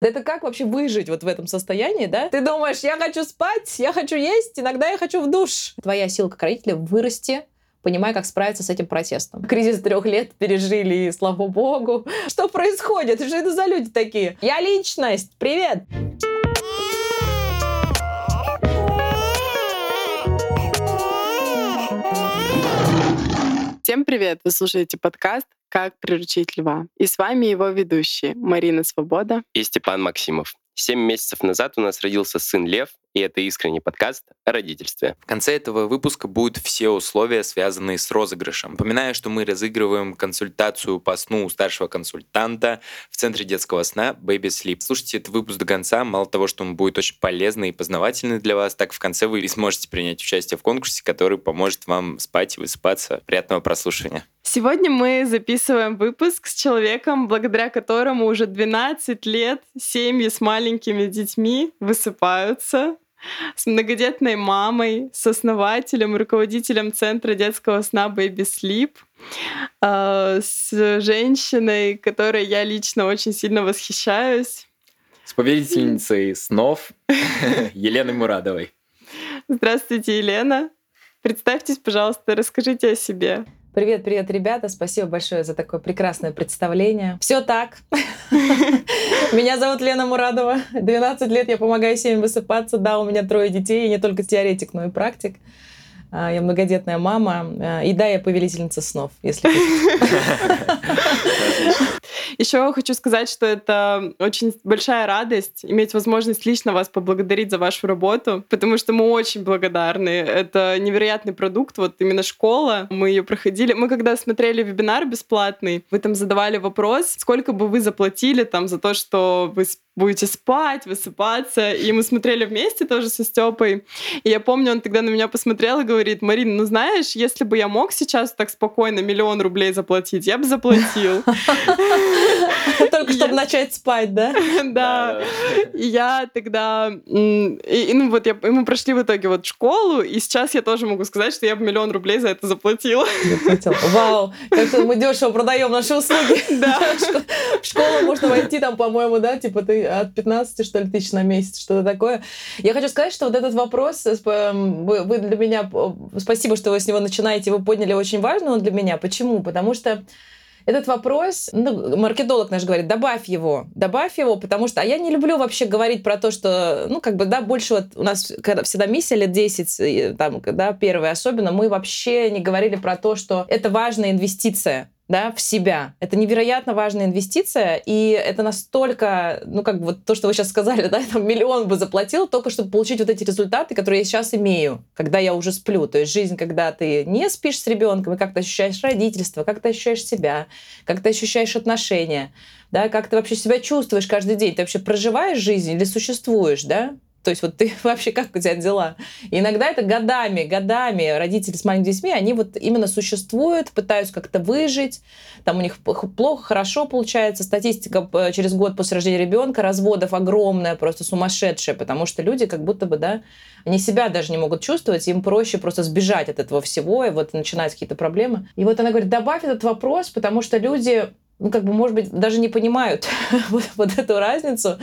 Это как вообще выжить вот в этом состоянии, да? Ты думаешь, я хочу спать, я хочу есть, иногда я хочу в душ. Твоя сила как родителя вырасти понимая, как справиться с этим протестом. Кризис трех лет пережили, и слава богу. Что происходит? Что это за люди такие? Я личность! Привет! Всем привет! Вы слушаете подкаст «Как приручить льва». И с вами его ведущие Марина Свобода и Степан Максимов. Семь месяцев назад у нас родился сын Лев, и это искренний подкаст о родительстве. В конце этого выпуска будут все условия, связанные с розыгрышем. Напоминаю, что мы разыгрываем консультацию по сну у старшего консультанта в Центре детского сна Baby Sleep. Слушайте этот выпуск до конца. Мало того, что он будет очень полезный и познавательный для вас, так в конце вы и сможете принять участие в конкурсе, который поможет вам спать и высыпаться. Приятного прослушивания. Сегодня мы записываем выпуск с человеком, благодаря которому уже 12 лет семьи с маленькими детьми высыпаются, с многодетной мамой, с основателем, руководителем Центра детского сна Baby Sleep, а, с женщиной, которой я лично очень сильно восхищаюсь. С повелительницей снов Еленой Мурадовой. Здравствуйте, Елена. Представьтесь, пожалуйста, расскажите о себе. Привет, привет, ребята. Спасибо большое за такое прекрасное представление. Все так. Меня зовут Лена Мурадова. 12 лет я помогаю семьям высыпаться. Да, у меня трое детей. Я не только теоретик, но и практик. А, я многодетная мама. А, и да, я повелительница снов, если Еще хочу сказать, что это очень большая радость иметь возможность лично вас поблагодарить за вашу работу, потому что мы очень благодарны. Это невероятный продукт, вот именно школа. Мы ее проходили. Мы когда смотрели вебинар бесплатный, вы там задавали вопрос, сколько бы вы заплатили там за то, что вы будете спать, высыпаться. И мы смотрели вместе тоже со Степой. И я помню, он тогда на меня посмотрел и говорит, Марина, ну знаешь, если бы я мог сейчас так спокойно миллион рублей заплатить, я бы заплатил. Только чтобы начать спать, да? Да. И я тогда... И, ну вот, я, мы прошли в итоге вот школу, и сейчас я тоже могу сказать, что я бы миллион рублей за это заплатила. Заплатила. Вау! Как-то мы дешево продаем наши услуги. Да. В школу можно войти там, по-моему, да, типа ты от 15, что ли, тысяч на месяц, что-то такое. Я хочу сказать, что вот этот вопрос, э, вы для меня... Спасибо, что вы с него начинаете, вы подняли очень важный он для меня. Почему? Потому что этот вопрос, ну, маркетолог наш говорит, добавь его, добавь его, потому что, а я не люблю вообще говорить про то, что, ну, как бы, да, больше вот у нас, когда всегда миссия лет 10, там, да, первая особенно, мы вообще не говорили про то, что это важная инвестиция, да, в себя. Это невероятно важная инвестиция, и это настолько, ну, как бы вот то, что вы сейчас сказали, да, там миллион бы заплатил только, чтобы получить вот эти результаты, которые я сейчас имею, когда я уже сплю. То есть жизнь, когда ты не спишь с ребенком, и как ты ощущаешь родительство, как ты ощущаешь себя, как ты ощущаешь отношения, да, как ты вообще себя чувствуешь каждый день. Ты вообще проживаешь жизнь или существуешь, да? То есть вот ты вообще как у тебя дела? И иногда это годами, годами родители с маленькими детьми, они вот именно существуют, пытаются как-то выжить, там у них плохо, хорошо получается. Статистика через год после рождения ребенка разводов огромная, просто сумасшедшая, потому что люди как будто бы, да, они себя даже не могут чувствовать, им проще просто сбежать от этого всего, и вот начинать какие-то проблемы. И вот она говорит, добавь этот вопрос, потому что люди ну, как бы, может быть, даже не понимают вот, вот эту разницу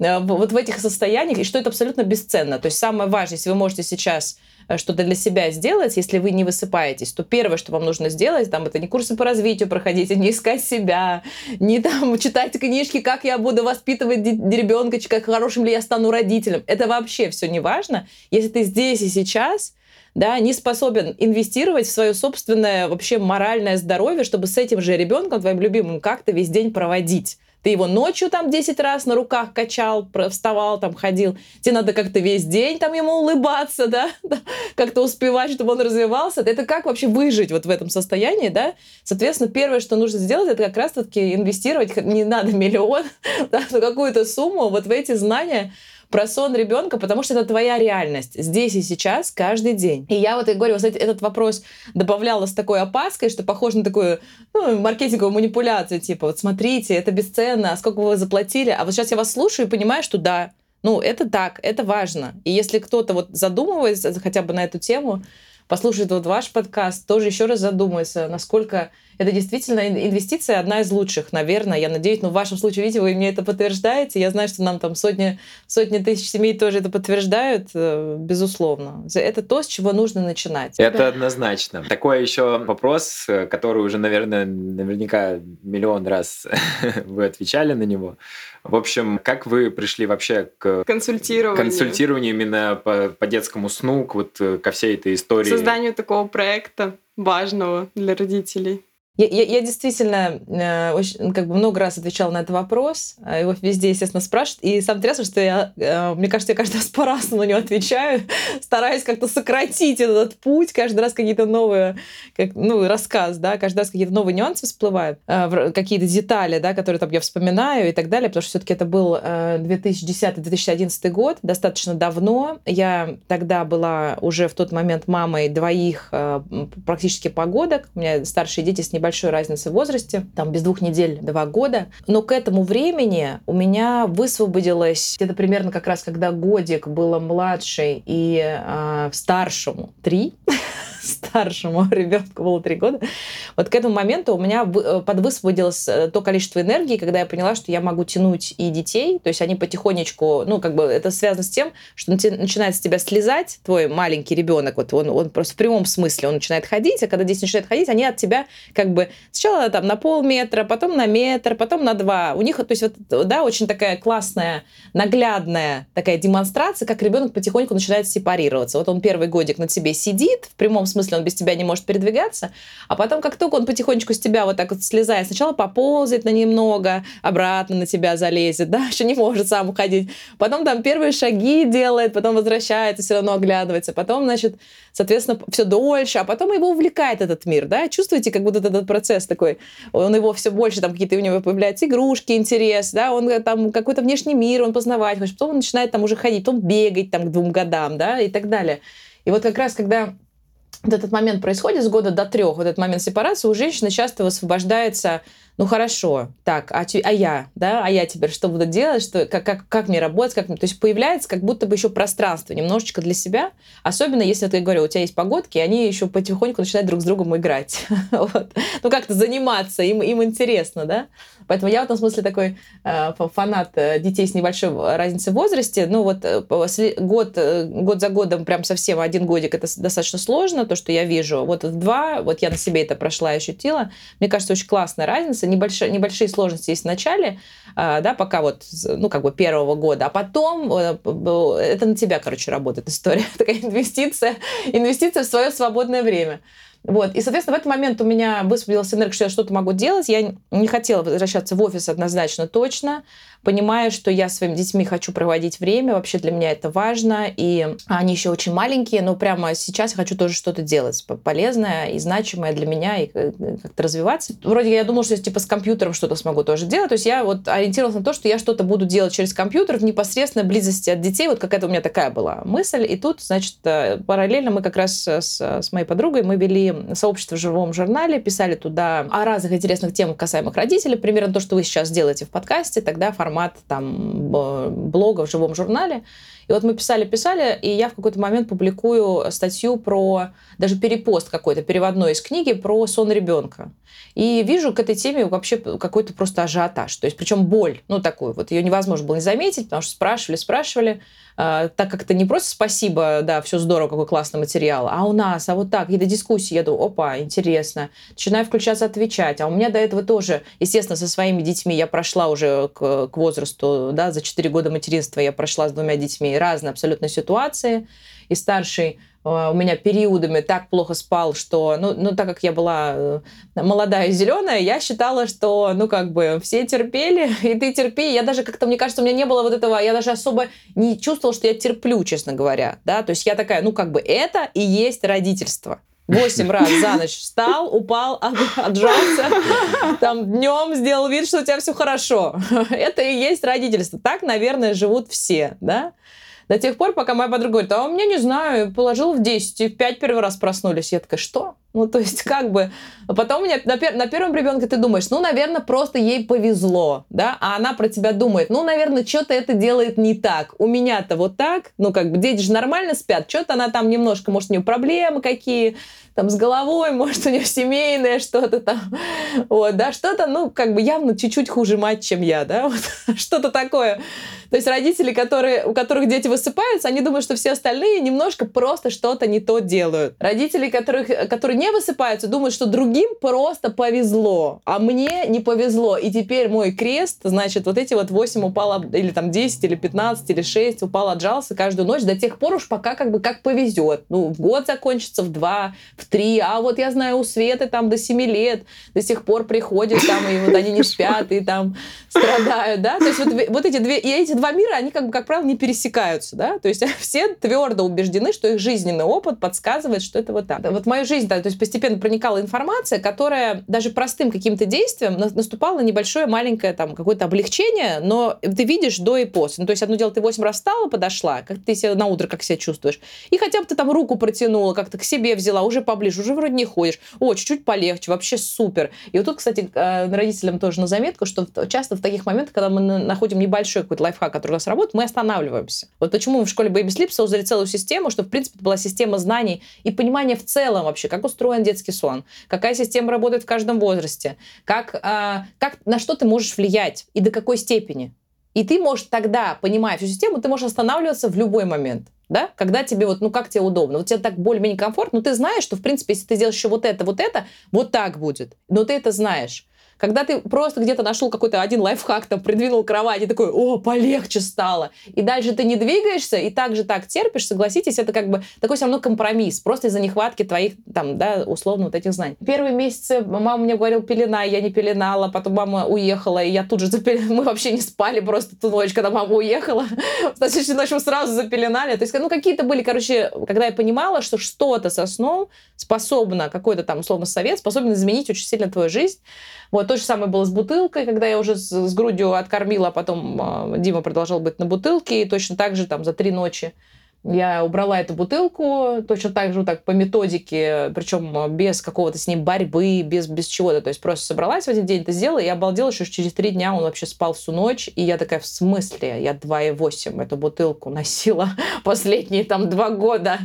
э, вот в этих состояниях, и что это абсолютно бесценно. То есть самое важное, если вы можете сейчас э, что-то для себя сделать, если вы не высыпаетесь, то первое, что вам нужно сделать, там, это не курсы по развитию проходить, не искать себя, не там читать книжки, как я буду воспитывать ребенка, как хорошим ли я стану родителем. Это вообще все не важно. Если ты здесь и сейчас да, не способен инвестировать в свое собственное вообще моральное здоровье, чтобы с этим же ребенком, твоим любимым, как-то весь день проводить. Ты его ночью там 10 раз на руках качал, вставал, там ходил. Тебе надо как-то весь день там ему улыбаться, да, как-то успевать, чтобы он развивался. Это как вообще выжить вот в этом состоянии, да? Соответственно, первое, что нужно сделать, это как раз-таки инвестировать, не надо миллион, да, какую-то сумму вот в эти знания, про сон ребенка, потому что это твоя реальность здесь и сейчас, каждый день. И я вот, и говорю, вот этот вопрос добавляла с такой опаской, что похоже на такую ну, маркетинговую манипуляцию, типа, вот смотрите, это бесценно, а сколько вы заплатили? А вот сейчас я вас слушаю и понимаю, что да, ну, это так, это важно. И если кто-то вот задумывается хотя бы на эту тему, послушает вот ваш подкаст, тоже еще раз задумается, насколько это действительно инвестиция одна из лучших, наверное, я надеюсь. Но в вашем случае, видите, вы мне это подтверждаете. Я знаю, что нам там сотни, сотни тысяч семей тоже это подтверждают, э, безусловно. Это то, с чего нужно начинать. Это да. однозначно. Такой еще вопрос, э, который уже, наверное, наверняка миллион раз вы отвечали на него. В общем, как вы пришли вообще к консультированию, консультированию именно по, по детскому сну, к вот э, ко всей этой истории? Созданию такого проекта важного для родителей. Я, я, я действительно э, очень, ну, как бы много раз отвечала на этот вопрос. А его везде, естественно, спрашивают. И самое интересное, что я, э, мне кажется, я каждый раз по-разному на него отвечаю, стараюсь как-то сократить этот путь. Каждый раз какие-то новые, как, ну, рассказ, да, каждый раз какие-то новые нюансы всплывают, э, какие-то детали, да, которые там я вспоминаю и так далее, потому что все-таки это был э, 2010-2011 год, достаточно давно. Я тогда была уже в тот момент мамой двоих э, практически погодок. У меня старшие дети с небольшим большой разницы в возрасте, там без двух недель два года. Но к этому времени у меня высвободилось это примерно как раз, когда годик было младший и э, старшему три, старшему ребенку было три года, вот к этому моменту у меня э, подвысвободилось э, то количество энергии, когда я поняла, что я могу тянуть и детей, то есть они потихонечку, ну, как бы это связано с тем, что начинает с тебя слезать твой маленький ребенок, вот он, он просто в прямом смысле, он начинает ходить, а когда дети начинают ходить, они от тебя как бы сначала там на полметра, потом на метр, потом на два. У них, то есть вот, да, очень такая классная, наглядная такая демонстрация, как ребенок потихоньку начинает сепарироваться. Вот он первый годик на тебе сидит, в прямом смысле он без тебя не может передвигаться, а потом как только он потихонечку с тебя вот так вот слезает, сначала поползает на немного, обратно на тебя залезет, да, еще не может сам уходить, потом там первые шаги делает, потом возвращается, все равно оглядывается, потом, значит, соответственно, все дольше, а потом его увлекает этот мир, да, чувствуете, как будто этот процесс такой, он его все больше, там какие-то у него появляются игрушки, интерес, да, он там какой-то внешний мир, он познавать хочет, потом он начинает там уже ходить, потом бегать там к двум годам, да, и так далее. И вот как раз, когда вот этот момент происходит с года до трех, вот этот момент сепарации, у женщины часто высвобождается ну хорошо, так, а, а я, да, а я теперь что буду делать, что, как, как, как мне работать, как. То есть появляется как будто бы еще пространство немножечко для себя, особенно если, ты говорю, у тебя есть погодки, они еще потихоньку начинают друг с другом играть. вот. Ну как-то заниматься, им, им интересно, да. Поэтому я в этом смысле такой э, фанат э, детей с небольшой разницей в возрасте. Ну вот э, год, э, год за годом прям совсем один годик это достаточно сложно, то, что я вижу. Вот в два, вот я на себе это прошла и ощутила. Мне кажется, очень классная разница небольшие, небольшие сложности есть в начале, а, да, пока вот, ну, как бы первого года, а потом э, это на тебя, короче, работает история, такая инвестиция, инвестиция в свое свободное время. Вот. И, соответственно, в этот момент у меня высвободилась энергия, что я что-то могу делать. Я не хотела возвращаться в офис однозначно точно понимаю, что я своими детьми хочу проводить время, вообще для меня это важно, и они еще очень маленькие, но прямо сейчас я хочу тоже что-то делать полезное и значимое для меня, и э, как-то развиваться. Вроде я думала, что я типа с компьютером что-то смогу тоже делать, то есть я вот ориентировалась на то, что я что-то буду делать через компьютер в непосредственной близости от детей, вот какая-то у меня такая была мысль, и тут, значит, э, параллельно мы как раз с, с моей подругой, мы вели сообщество в живом журнале, писали туда о разных интересных темах, касаемых родителей, примерно то, что вы сейчас делаете в подкасте, тогда формат формат там блога в живом журнале. И вот мы писали-писали, и я в какой-то момент публикую статью про, даже перепост какой-то, переводной из книги про сон ребенка. И вижу к этой теме вообще какой-то просто ажиотаж. То есть, причем боль, ну, такую вот. Ее невозможно было не заметить, потому что спрашивали, спрашивали. А, так как это не просто спасибо, да, все здорово, какой классный материал, а у нас, а вот так, какие-то дискуссии, я думаю, опа, интересно. Начинаю включаться, отвечать. А у меня до этого тоже, естественно, со своими детьми я прошла уже к, к возрасту, да, за 4 года материнства я прошла с двумя детьми разные абсолютно ситуации. И старший у меня периодами так плохо спал, что, ну, ну, так как я была э, молодая и зеленая, я считала, что, ну, как бы, все терпели, и ты терпи. Я даже как-то, мне кажется, у меня не было вот этого, я даже особо не чувствовала, что я терплю, честно говоря, да, то есть я такая, ну, как бы, это и есть родительство. Восемь раз за ночь встал, упал, отжался, там днем сделал вид, что у тебя все хорошо. Это и есть родительство. Так, наверное, живут все, да? До тех пор, пока моя подруга говорит, а у меня, не знаю, положил в 10, и в 5 первый раз проснулись. Я такая, что? Ну, то есть, как бы... А потом у меня на, пер... на первом ребенке ты думаешь, ну, наверное, просто ей повезло, да, а она про тебя думает, ну, наверное, что-то это делает не так. У меня-то вот так, ну, как бы дети же нормально спят, что-то она там немножко, может, у нее проблемы какие, там с головой, может, у нее семейное что-то там, вот, да, что-то, ну, как бы явно чуть-чуть хуже мать, чем я, да, вот, что-то такое. То есть родители, которые, у которых дети высыпаются, они думают, что все остальные немножко просто что-то не то делают. Родители, которых, которые не высыпаются, думают, что другим просто повезло, а мне не повезло. И теперь мой крест, значит, вот эти вот 8 упало, или там 10, или 15, или 6 упал, отжался каждую ночь до тех пор уж пока как бы как повезет. Ну, в год закончится, в два, в три, а вот я знаю, у Светы там до 7 лет до сих пор приходят там, и вот они не спят, и там страдают, да, то есть вот, вот эти две, и эти два мира, они как бы, как правило, не пересекаются, да, то есть все твердо убеждены, что их жизненный опыт подсказывает, что это вот так. Вот мою жизнь, да, то есть постепенно проникала информация, которая даже простым каким-то действием наступала на небольшое маленькое там какое-то облегчение, но ты видишь до и после. Ну, то есть одно дело, ты 8 раз встала, подошла, как ты себя на утро как себя чувствуешь, и хотя бы ты там руку протянула, как-то к себе взяла, уже поближе, уже вроде не ходишь, о, чуть-чуть полегче, вообще супер. И вот тут, кстати, э, родителям тоже на заметку, что часто в таких моментах, когда мы находим небольшой какой-то лайфхак, который у нас работает, мы останавливаемся. Вот почему мы в школе Baby Sleep создали целую систему, что, в принципе, была система знаний и понимания в целом вообще, как устроен детский сон, какая система работает в каждом возрасте, как, а, как, на что ты можешь влиять и до какой степени. И ты можешь тогда, понимая всю систему, ты можешь останавливаться в любой момент да, когда тебе вот, ну как тебе удобно, вот тебе так более-менее комфортно, но ты знаешь, что, в принципе, если ты сделаешь еще вот это, вот это, вот так будет, но ты это знаешь. Когда ты просто где-то нашел какой-то один лайфхак, там, придвинул кровать и такой, о, полегче стало. И дальше ты не двигаешься, и так же так терпишь, согласитесь, это как бы такой все равно компромисс, просто из-за нехватки твоих, там, да, условно, вот этих знаний. Первые месяцы мама мне говорила, пелена, я не пеленала, потом мама уехала, и я тут же запеленала. Мы вообще не спали просто ту ночь, когда мама уехала. В следующую ночь мы сразу запеленали. То есть, ну, какие-то были, короче, когда я понимала, что что-то со сном способно, какой-то там, условно, совет способен изменить очень сильно твою жизнь. Вот то же самое было с бутылкой, когда я уже с, с грудью откормила, а потом э, Дима продолжал быть на бутылке, и точно так же там за три ночи я убрала эту бутылку точно так же вот так по методике, причем без какого-то с ним борьбы, без, без чего-то. То есть просто собралась в один день, это сделала, и я обалдела, что через три дня он вообще спал всю ночь. И я такая, в смысле? Я 2,8 эту бутылку носила последние там два года.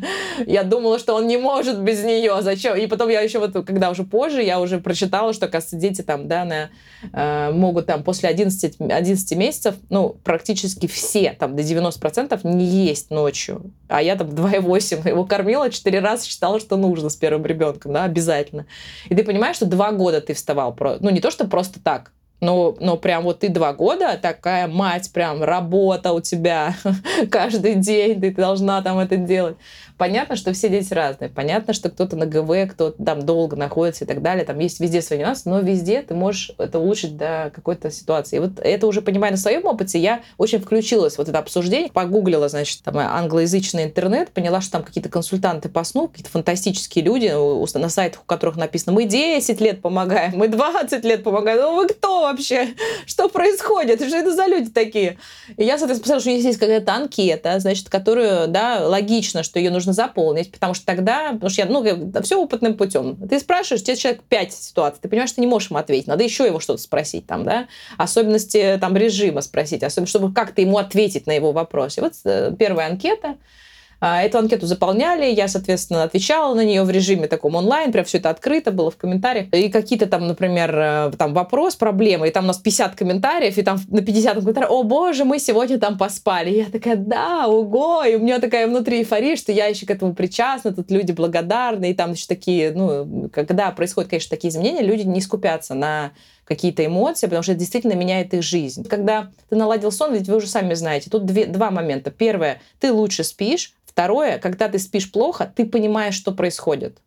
Я думала, что он не может без нее. Зачем? И потом я еще вот, когда уже позже, я уже прочитала, что, оказывается, дети там, да, на, э, могут там после 11, 11 месяцев, ну, практически все, там до 90% не есть ночью а я там 2,8 его кормила, 4 раза считала, что нужно с первым ребенком, да, обязательно. И ты понимаешь, что два года ты вставал, ну не то, что просто так, но, но прям вот ты два года, такая мать, прям работа у тебя каждый день, ты должна там это делать. Понятно, что все дети разные. Понятно, что кто-то на ГВ, кто-то там долго находится и так далее. Там есть везде свои нюансы, но везде ты можешь это улучшить до какой-то ситуации. И вот это уже понимая на своем опыте, я очень включилась в вот это обсуждение, погуглила, значит, там англоязычный интернет, поняла, что там какие-то консультанты по сну, какие-то фантастические люди на сайтах, у которых написано, мы 10 лет помогаем, мы 20 лет помогаем. Ну вы кто вообще? Что происходит? Что это за люди такие? И я, соответственно, посмотрела, что есть какая-то анкета, значит, которую, да, логично, что ее нужно нужно заполнить, потому что тогда, потому что я, ну, все опытным путем. Ты спрашиваешь, тебе человек 5 ситуаций, ты понимаешь, что ты не можешь ему ответить, надо еще его что-то спросить там, да, особенности там режима спросить, особенно, чтобы как-то ему ответить на его вопрос. И вот э, первая анкета, эту анкету заполняли, я, соответственно, отвечала на нее в режиме таком онлайн, прям все это открыто было в комментариях. И какие-то там, например, э, там вопрос, проблема, и там у нас 50 комментариев, и там на 50 комментариях, о боже, мы сегодня там поспали. И я такая, да, ого, и у меня такая внутри эйфория, что я еще к этому причастна, тут люди благодарны, и там еще такие, ну, когда происходят, конечно, такие изменения, люди не скупятся на какие-то эмоции, потому что это действительно меняет их жизнь. Когда ты наладил сон, ведь вы уже сами знаете, тут две, два момента. Первое, ты лучше спишь, Второе, когда ты спишь плохо, ты понимаешь, что происходит.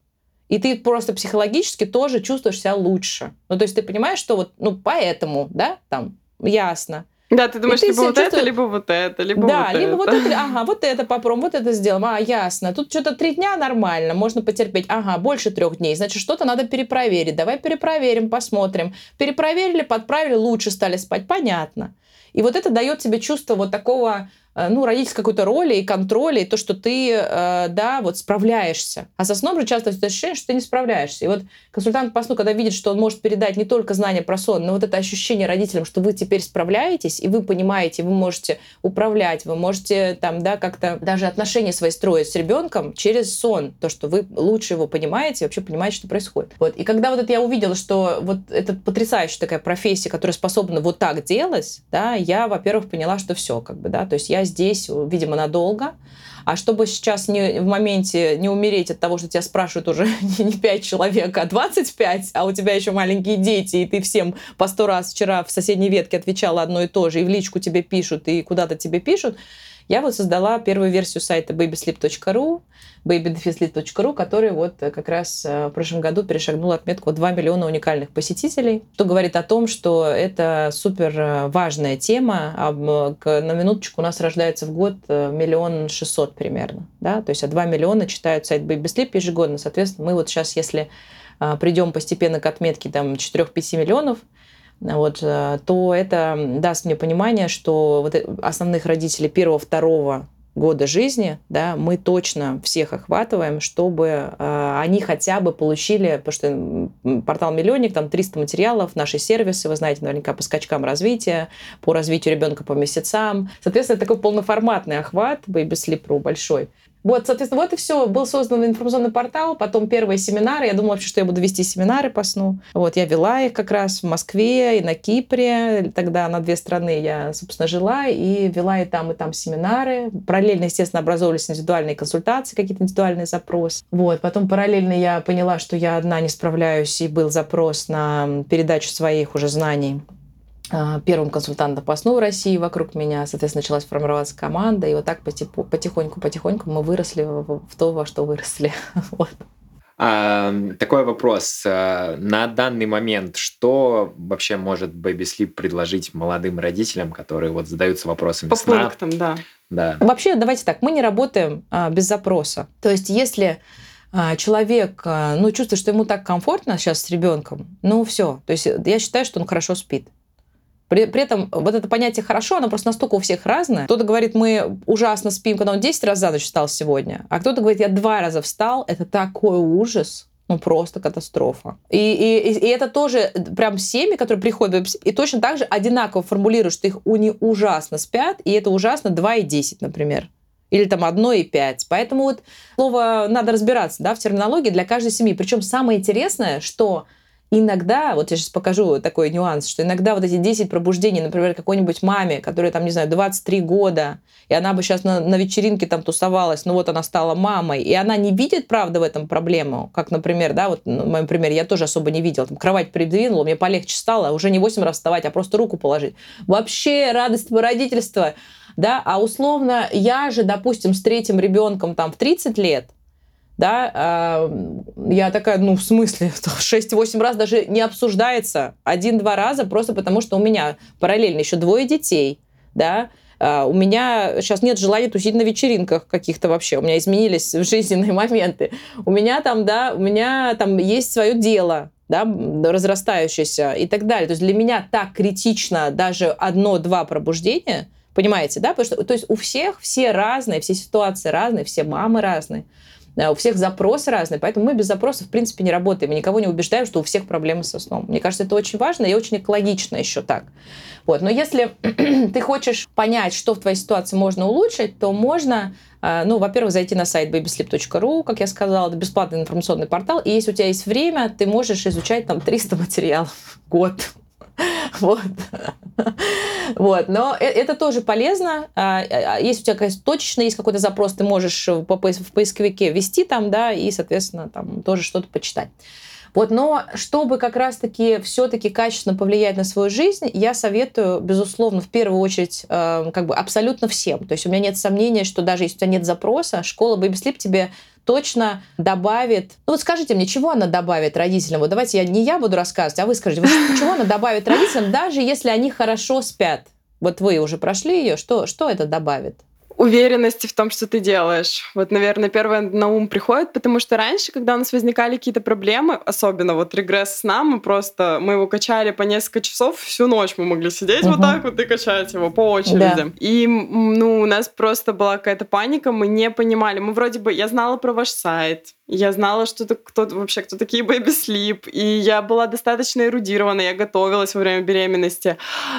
И ты просто психологически тоже чувствуешь себя лучше. Ну, то есть ты понимаешь, что вот, ну, поэтому, да, там, ясно. Да, ты думаешь, ты либо вот чувствуешь... это, либо вот это, либо да, вот либо это. вот это, ага, вот это попробуем, вот это сделаем, а, ясно. Тут что-то три дня нормально, можно потерпеть, ага, больше трех дней, значит, что-то надо перепроверить, давай перепроверим, посмотрим. Перепроверили, подправили, лучше стали спать, понятно. И вот это дает тебе чувство вот такого ну, родительской какой-то роли и контроля, и то, что ты, э, да, вот справляешься. А со сном же часто ощущение, что ты не справляешься. И вот консультант по сну, когда видит, что он может передать не только знания про сон, но вот это ощущение родителям, что вы теперь справляетесь, и вы понимаете, вы можете управлять, вы можете там, да, как-то даже отношения свои строить с ребенком через сон, то, что вы лучше его понимаете, вообще понимаете, что происходит. Вот. И когда вот это я увидела, что вот это потрясающая такая профессия, которая способна вот так делать, да, я, во-первых, поняла, что все, как бы, да, то есть я здесь, видимо, надолго. А чтобы сейчас не, в моменте не умереть от того, что тебя спрашивают уже не 5 человек, а 25, а у тебя еще маленькие дети, и ты всем по сто раз вчера в соседней ветке отвечала одно и то же, и в личку тебе пишут, и куда-то тебе пишут, я вот создала первую версию сайта babysleep.ru, babydefisleep.ru, который вот как раз э, в прошлом году перешагнул отметку 2 миллиона уникальных посетителей, что говорит о том, что это супер э, важная тема. На минуточку у нас рождается в год э, миллион шестьсот примерно. Да? То есть а 2 миллиона читают сайт Babysleep ежегодно. Соответственно, мы вот сейчас, если придем постепенно к отметке там 4-5 миллионов, вот, э, то это даст мне понимание, что вот основных родителей первого, второго года жизни, да, мы точно всех охватываем, чтобы э, они хотя бы получили, потому что портал Миллионник, там 300 материалов, наши сервисы, вы знаете, наверняка по скачкам развития, по развитию ребенка по месяцам. Соответственно, такой полноформатный охват Baby Sleep.ru большой. Вот, соответственно, вот и все. Был создан информационный портал, потом первые семинары. Я думала вообще, что я буду вести семинары по сну. Вот, я вела их как раз в Москве и на Кипре. Тогда на две страны я, собственно, жила и вела и там, и там семинары. Параллельно, естественно, образовывались индивидуальные консультации, какие-то индивидуальные запросы. Вот, потом параллельно я поняла, что я одна не справляюсь, и был запрос на передачу своих уже знаний первым консультантом по сну в России вокруг меня. Соответственно, началась формироваться команда, и вот так потихоньку-потихоньку мы выросли в то, во что выросли. вот. А, такой вопрос. А, на данный момент, что вообще может Baby Sleep предложить молодым родителям, которые вот задаются вопросами По сна? пунктам, да. да. Вообще, давайте так, мы не работаем а, без запроса. То есть, если а, человек а, ну, чувствует, что ему так комфортно сейчас с ребенком, ну все. То есть я считаю, что он хорошо спит. При, при этом вот это понятие «хорошо», оно просто настолько у всех разное. Кто-то говорит, мы ужасно спим, когда он 10 раз за ночь встал сегодня. А кто-то говорит, я два раза встал, это такой ужас. Ну, просто катастрофа. И, и, и это тоже прям семьи, которые приходят, и точно так же одинаково формулируют, что их уни ужасно спят, и это ужасно 2 и 10, например. Или там одно и пять. Поэтому вот слово надо разбираться да, в терминологии для каждой семьи. Причем самое интересное, что Иногда, вот я сейчас покажу такой нюанс, что иногда вот эти 10 пробуждений, например, какой-нибудь маме, которая там, не знаю, 23 года, и она бы сейчас на, на вечеринке там тусовалась, но вот она стала мамой, и она не видит, правда, в этом проблему, как, например, да, вот ну, в моем примере я тоже особо не видела, там, кровать придвинула, мне полегче стало, уже не 8 раз вставать, а просто руку положить. Вообще радость родительства, да, а условно я же, допустим, с третьим ребенком там в 30 лет, да, а, я такая, ну, в смысле, 6-8 раз даже не обсуждается, один-два раза, просто потому что у меня параллельно еще двое детей, да, а, у меня сейчас нет желания тусить на вечеринках каких-то вообще. У меня изменились жизненные моменты. У меня там, да, у меня там есть свое дело, да, разрастающееся и так далее. То есть для меня так критично даже одно-два пробуждения, понимаете, да? Потому что, то есть у всех все разные, все ситуации разные, все мамы разные. У всех запросы разные, поэтому мы без запросов, в принципе, не работаем. И никого не убеждаем, что у всех проблемы со сном. Мне кажется, это очень важно и очень экологично еще так. Вот. Но если ты хочешь понять, что в твоей ситуации можно улучшить, то можно а, ну, во-первых, зайти на сайт babysleep.ru, как я сказала, это бесплатный информационный портал, и если у тебя есть время, ты можешь изучать там 300 материалов в год. Вот. вот. Но э, это тоже полезно. А, а, если у тебя какая-то точечно есть какой-то запрос, ты можешь в поисковике ввести там, да, и, соответственно, там тоже что-то почитать. Вот, но чтобы как раз-таки все-таки качественно повлиять на свою жизнь, я советую, безусловно, в первую очередь, э, как бы абсолютно всем. То есть у меня нет сомнения, что даже если у тебя нет запроса, школа Baby Sleep тебе точно добавит... Ну вот скажите мне, чего она добавит родителям? Вот давайте я, не я буду рассказывать, а вы скажите, вот чего она добавит родителям, даже если они хорошо спят? Вот вы уже прошли ее, что, что это добавит? Уверенности в том, что ты делаешь. Вот, наверное, первое на ум приходит, потому что раньше, когда у нас возникали какие-то проблемы, особенно вот регресс сна, мы просто, мы его качали по несколько часов, всю ночь мы могли сидеть угу. вот так вот и качать его по очереди. Да. И, ну, у нас просто была какая-то паника, мы не понимали. Мы вроде бы, я знала про ваш сайт, я знала, что кто вообще, кто такие Baby Sleep, и я была достаточно эрудирована, я готовилась во время беременности,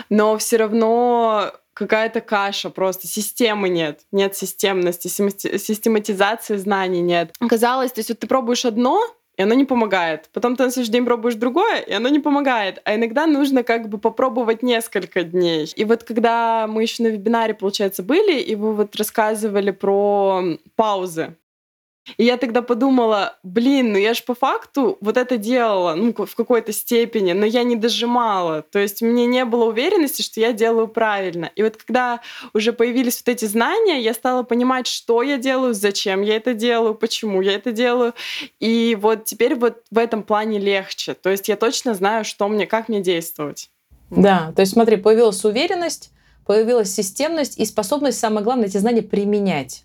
но все равно какая-то каша, просто системы нет, нет системности, систематизации знаний нет. Казалось, то есть вот ты пробуешь одно, и оно не помогает. Потом ты на следующий день пробуешь другое, и оно не помогает. А иногда нужно как бы попробовать несколько дней. И вот когда мы еще на вебинаре, получается, были, и вы вот рассказывали про паузы, и я тогда подумала, блин, ну я же по факту вот это делала, ну, в какой-то степени, но я не дожимала. То есть мне не было уверенности, что я делаю правильно. И вот когда уже появились вот эти знания, я стала понимать, что я делаю, зачем я это делаю, почему я это делаю. И вот теперь вот в этом плане легче. То есть я точно знаю, что мне, как мне действовать. Да, то есть смотри, появилась уверенность, появилась системность и способность, самое главное, эти знания применять.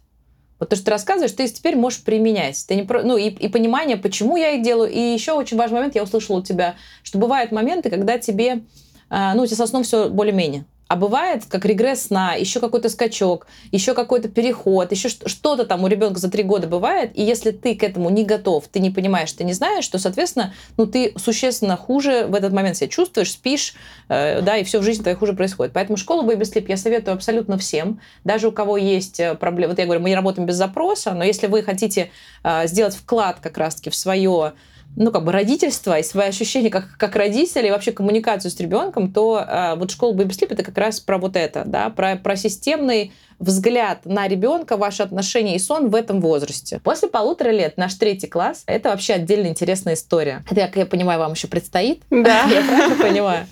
Вот то, что ты рассказываешь, ты теперь можешь применять. Ты не про... ну, и, и понимание, почему я их делаю. И еще очень важный момент, я услышала у тебя, что бывают моменты, когда тебе, а, ну, у тебя со сном все более-менее. А бывает, как регресс сна, еще какой-то скачок, еще какой-то переход, еще что-то там у ребенка за три года бывает. И если ты к этому не готов, ты не понимаешь, ты не знаешь, то, соответственно, ну, ты существенно хуже в этот момент себя чувствуешь, спишь, э, да, и все в жизни твоей хуже происходит. Поэтому школу Baby Sleep я советую абсолютно всем. Даже у кого есть э, проблемы. Вот я говорю, мы не работаем без запроса, но если вы хотите э, сделать вклад как раз-таки в свое ну, как бы родительство и свои ощущения как, как родители, и вообще коммуникацию с ребенком, то э, вот школа Baby Sleep это как раз про вот это, да, про, про системный взгляд на ребенка, ваши отношения и сон в этом возрасте. После полутора лет наш третий класс — это вообще отдельно интересная история. Это, как я понимаю, вам еще предстоит. Да. Я правильно понимаю?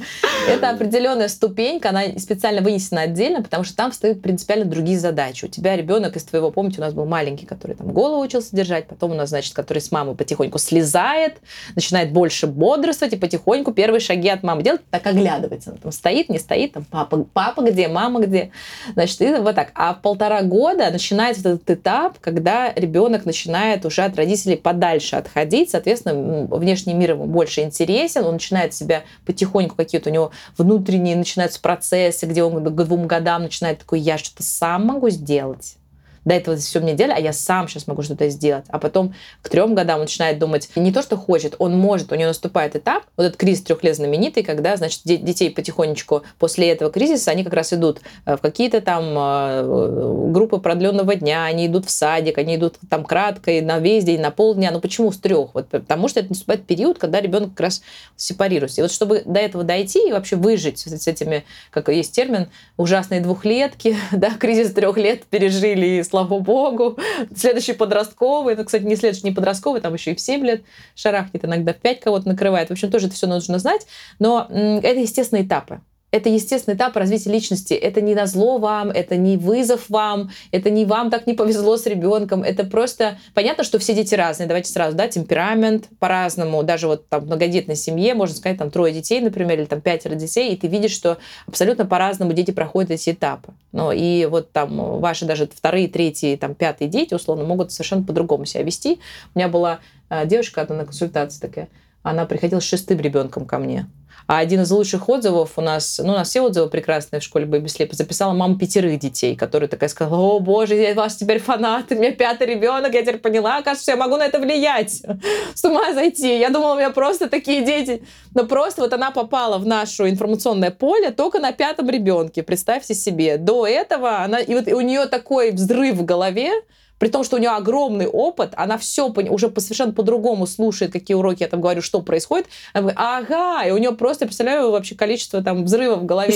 Это определенная ступенька, она специально вынесена отдельно, потому что там встают принципиально другие задачи. У тебя ребенок из твоего, помните, у нас был маленький, который там голову учился держать, потом у нас, значит, который с мамой потихоньку слезает, начинает больше бодрствовать и потихоньку первые шаги от мамы делать, так оглядывается. Там стоит, не стоит, там папа, папа где, мама где. Значит, и вот так. А в полтора года начинается этот этап, когда ребенок начинает уже от родителей подальше отходить, соответственно, внешний мир ему больше интересен, он начинает себя потихоньку какие-то у него внутренние начинаются процессы, где он к двум годам начинает такой, я что-то сам могу сделать до этого все мне делали, а я сам сейчас могу что-то сделать. А потом к трем годам он начинает думать не то, что хочет, он может, у него наступает этап, вот этот кризис трех лет знаменитый, когда, значит, детей потихонечку после этого кризиса, они как раз идут э, в какие-то там э, группы продленного дня, они идут в садик, они идут там кратко, и на весь день, на полдня. Ну почему с трех? Вот потому что это наступает период, когда ребенок как раз сепарируется. И вот чтобы до этого дойти и вообще выжить с этими, как есть термин, ужасные двухлетки, да, кризис трех лет пережили и слава богу. Следующий подростковый, ну, кстати, не следующий, не подростковый, там еще и в 7 лет шарахнет, иногда в 5 кого-то накрывает. В общем, тоже это все нужно знать. Но это, естественно, этапы это естественный этап развития личности. Это не на зло вам, это не вызов вам, это не вам так не повезло с ребенком. Это просто понятно, что все дети разные. Давайте сразу, да, темперамент по-разному. Даже вот там в многодетной семье, можно сказать, там трое детей, например, или там пятеро детей, и ты видишь, что абсолютно по-разному дети проходят эти этапы. Ну и вот там ваши даже вторые, третьи, там пятые дети, условно, могут совершенно по-другому себя вести. У меня была э, девушка одна на консультации такая, она приходила с шестым ребенком ко мне. А один из лучших отзывов у нас, ну, у нас все отзывы прекрасные в школе Baby Sleep, записала мама пятерых детей, которая такая сказала, о, боже, я ваш теперь фанат, у меня пятый ребенок, я теперь поняла, кажется, я могу на это влиять. С ума зайти. Я думала, у меня просто такие дети. Но просто вот она попала в наше информационное поле только на пятом ребенке, представьте себе. До этого она, и вот у нее такой взрыв в голове, при том, что у нее огромный опыт, она все уже совершенно по-другому слушает, какие уроки я там говорю, что происходит. Она говорит, ага, и у нее просто, представляю, вообще количество там взрывов в голове.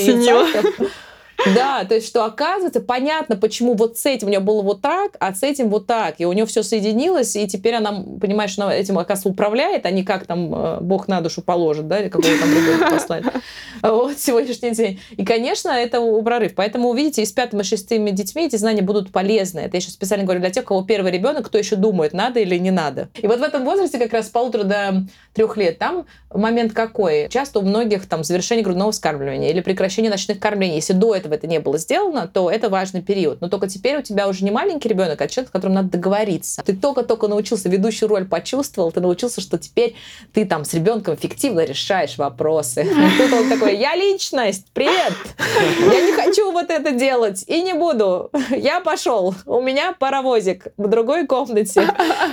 Да, то есть, что оказывается, понятно, почему вот с этим у нее было вот так, а с этим вот так. И у нее все соединилось, и теперь она, понимаешь, что она этим, оказывается, управляет, а не как там э, Бог на душу положит, да, или какого там ребенка послать. Вот сегодняшний день. И, конечно, это прорыв. Поэтому, увидите, и с пятым и шестыми детьми эти знания будут полезны. Это я сейчас специально говорю для тех, у кого первый ребенок, кто еще думает, надо или не надо. И вот в этом возрасте, как раз с полутора до трех лет, там момент какой? Часто у многих там завершение грудного вскармливания или прекращение ночных кормлений. Если до этого бы это не было сделано, то это важный период. Но только теперь у тебя уже не маленький ребенок, а человек, с которым надо договориться. Ты только-только научился, ведущую роль почувствовал, ты научился, что теперь ты там с ребенком эффективно решаешь вопросы. И тут он такой, я личность, привет, я не хочу вот это делать и не буду. Я пошел, у меня паровозик в другой комнате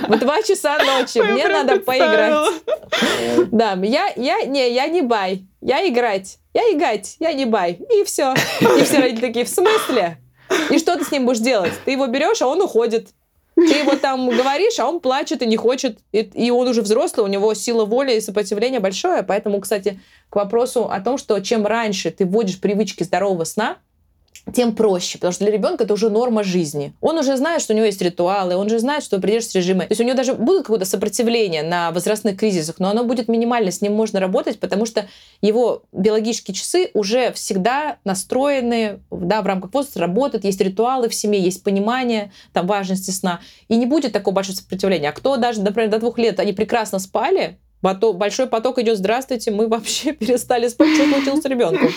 в два часа ночи, мне надо поиграть. Да, я, я, не, я не бай, я играть, я играть, я не бай. И все. И все родители такие, в смысле? И что ты с ним будешь делать? Ты его берешь, а он уходит. Ты его там говоришь, а он плачет и не хочет. И, и он уже взрослый, у него сила воли и сопротивления большое. Поэтому, кстати, к вопросу о том, что чем раньше ты вводишь привычки здорового сна, тем проще, потому что для ребенка это уже норма жизни. Он уже знает, что у него есть ритуалы, он же знает, что придерживаешься режима. То есть у него даже будет какое-то сопротивление на возрастных кризисах, но оно будет минимально, с ним можно работать, потому что его биологические часы уже всегда настроены, да, в рамках возраста работают, есть ритуалы в семье, есть понимание там, важности сна, и не будет такого большого сопротивления. А кто даже, например, до двух лет, они прекрасно спали, большой поток идет, здравствуйте, мы вообще перестали спать, что случилось с ребенком.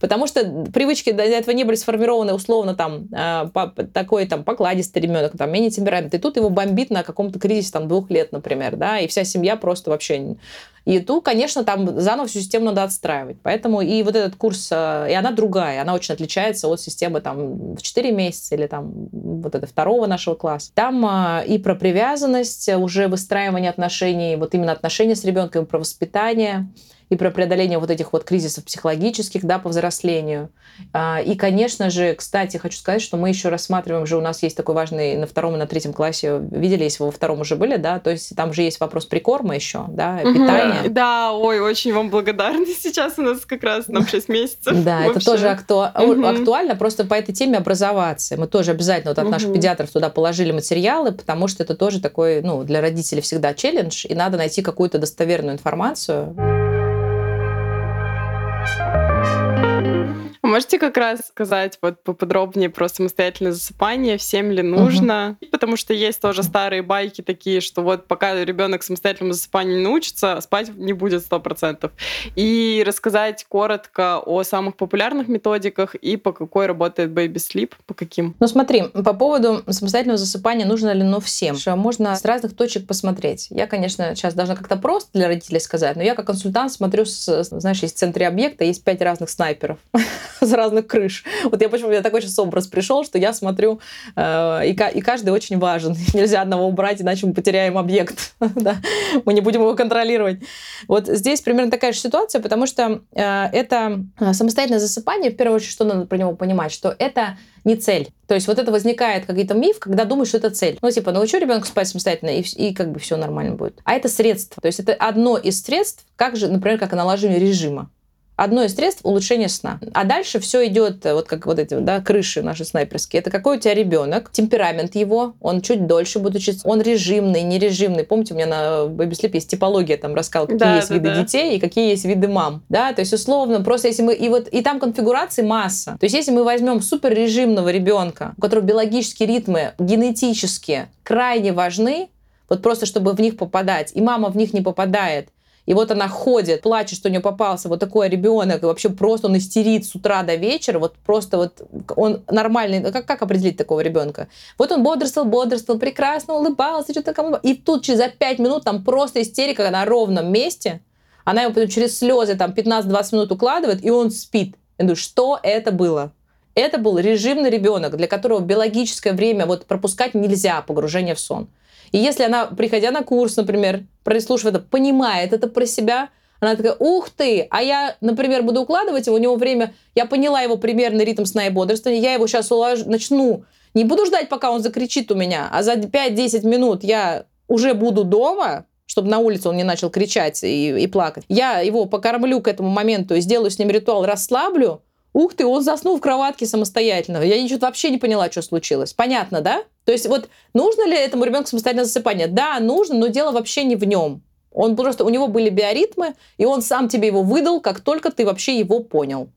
Потому что привычки до этого не были сформированы условно там а, такой там покладистый ребенок, там менее темперамент. И тут его бомбит на каком-то кризисе там двух лет, например, да, и вся семья просто вообще... И тут, конечно, там заново всю систему надо отстраивать. Поэтому и вот этот курс, а, и она другая, она очень отличается от системы там в 4 месяца или там вот это второго нашего класса. Там а, и про привязанность, уже выстраивание отношений, вот именно отношения с ребенком, про воспитание, и про преодоление вот этих вот кризисов психологических, да, по взрослению. А, и, конечно же, кстати, хочу сказать, что мы еще рассматриваем же, у нас есть такой важный на втором и на третьем классе, видели, если вы во втором уже были, да, то есть там же есть вопрос прикорма еще, да, питания. Да, ой, очень вам благодарны сейчас у нас как раз нам 6 месяцев. Да, это тоже актуально, просто по этой теме образоваться. Мы тоже обязательно вот от наших педиатров туда положили материалы, потому что это тоже такой, ну, для родителей всегда челлендж, и надо найти какую-то достоверную информацию. Можете как раз сказать вот поподробнее про самостоятельное засыпание, всем ли нужно? Угу. Потому что есть тоже старые байки такие, что вот пока ребенок самостоятельному засыпанию не научится, спать не будет сто процентов. И рассказать коротко о самых популярных методиках и по какой работает Baby Sleep, по каким? Ну смотри, по поводу самостоятельного засыпания нужно ли оно всем? Что можно с разных точек посмотреть. Я, конечно, сейчас должна как-то просто для родителей сказать, но я как консультант смотрю, с, знаешь, есть в центре объекта, есть пять разных снайперов. с разных крыш. Вот я почему меня такой сейчас образ пришел, что я смотрю, э, и, и каждый очень важен. Нельзя одного убрать, иначе мы потеряем объект. да? Мы не будем его контролировать. Вот здесь примерно такая же ситуация, потому что э, это э, самостоятельное засыпание, в первую очередь, что надо про него понимать, что это не цель. То есть вот это возникает какой-то миф, когда думаешь, что это цель. Ну, типа, научу ребенка спать самостоятельно, и, и как бы все нормально будет. А это средство. То есть это одно из средств, как же, например, как наложение режима одно из средств улучшения сна. А дальше все идет, э, вот как вот эти да, крыши наши снайперские. Это какой у тебя ребенок, темперамент его, он чуть дольше будет учиться, он режимный, нережимный. Помните, у меня на Baby Sleep есть типология, там рассказал, какие да, есть да, виды да. детей и какие есть виды мам. Да, то есть условно, просто если мы, и вот, и там конфигурации масса. То есть если мы возьмем супер режимного ребенка, у которого биологические ритмы генетически крайне важны, вот просто чтобы в них попадать, и мама в них не попадает, и вот она ходит, плачет, что у нее попался вот такой ребенок, и вообще просто он истерит с утра до вечера, вот просто вот он нормальный, как, как определить такого ребенка? Вот он бодрствовал, бодрствовал, прекрасно улыбался, что-то кому И тут через 5 минут там просто истерика на ровном месте, она его потом через слезы там 15-20 минут укладывает, и он спит. Я думаю, что это было? Это был режимный ребенок, для которого биологическое время вот пропускать нельзя, погружение в сон. И если она, приходя на курс, например, прослушивая это, понимает это про себя, она такая, ух ты, а я, например, буду укладывать его, у него время, я поняла его примерный ритм сна и бодрствования, я его сейчас уложу, начну, не буду ждать, пока он закричит у меня, а за 5-10 минут я уже буду дома, чтобы на улице он не начал кричать и, и плакать. Я его покормлю к этому моменту и сделаю с ним ритуал, расслаблю, Ух ты, он заснул в кроватке самостоятельно. Я ничего вообще не поняла, что случилось. Понятно, да? То есть вот нужно ли этому ребенку самостоятельное засыпание? Да, нужно, но дело вообще не в нем. Он просто, у него были биоритмы, и он сам тебе его выдал, как только ты вообще его понял.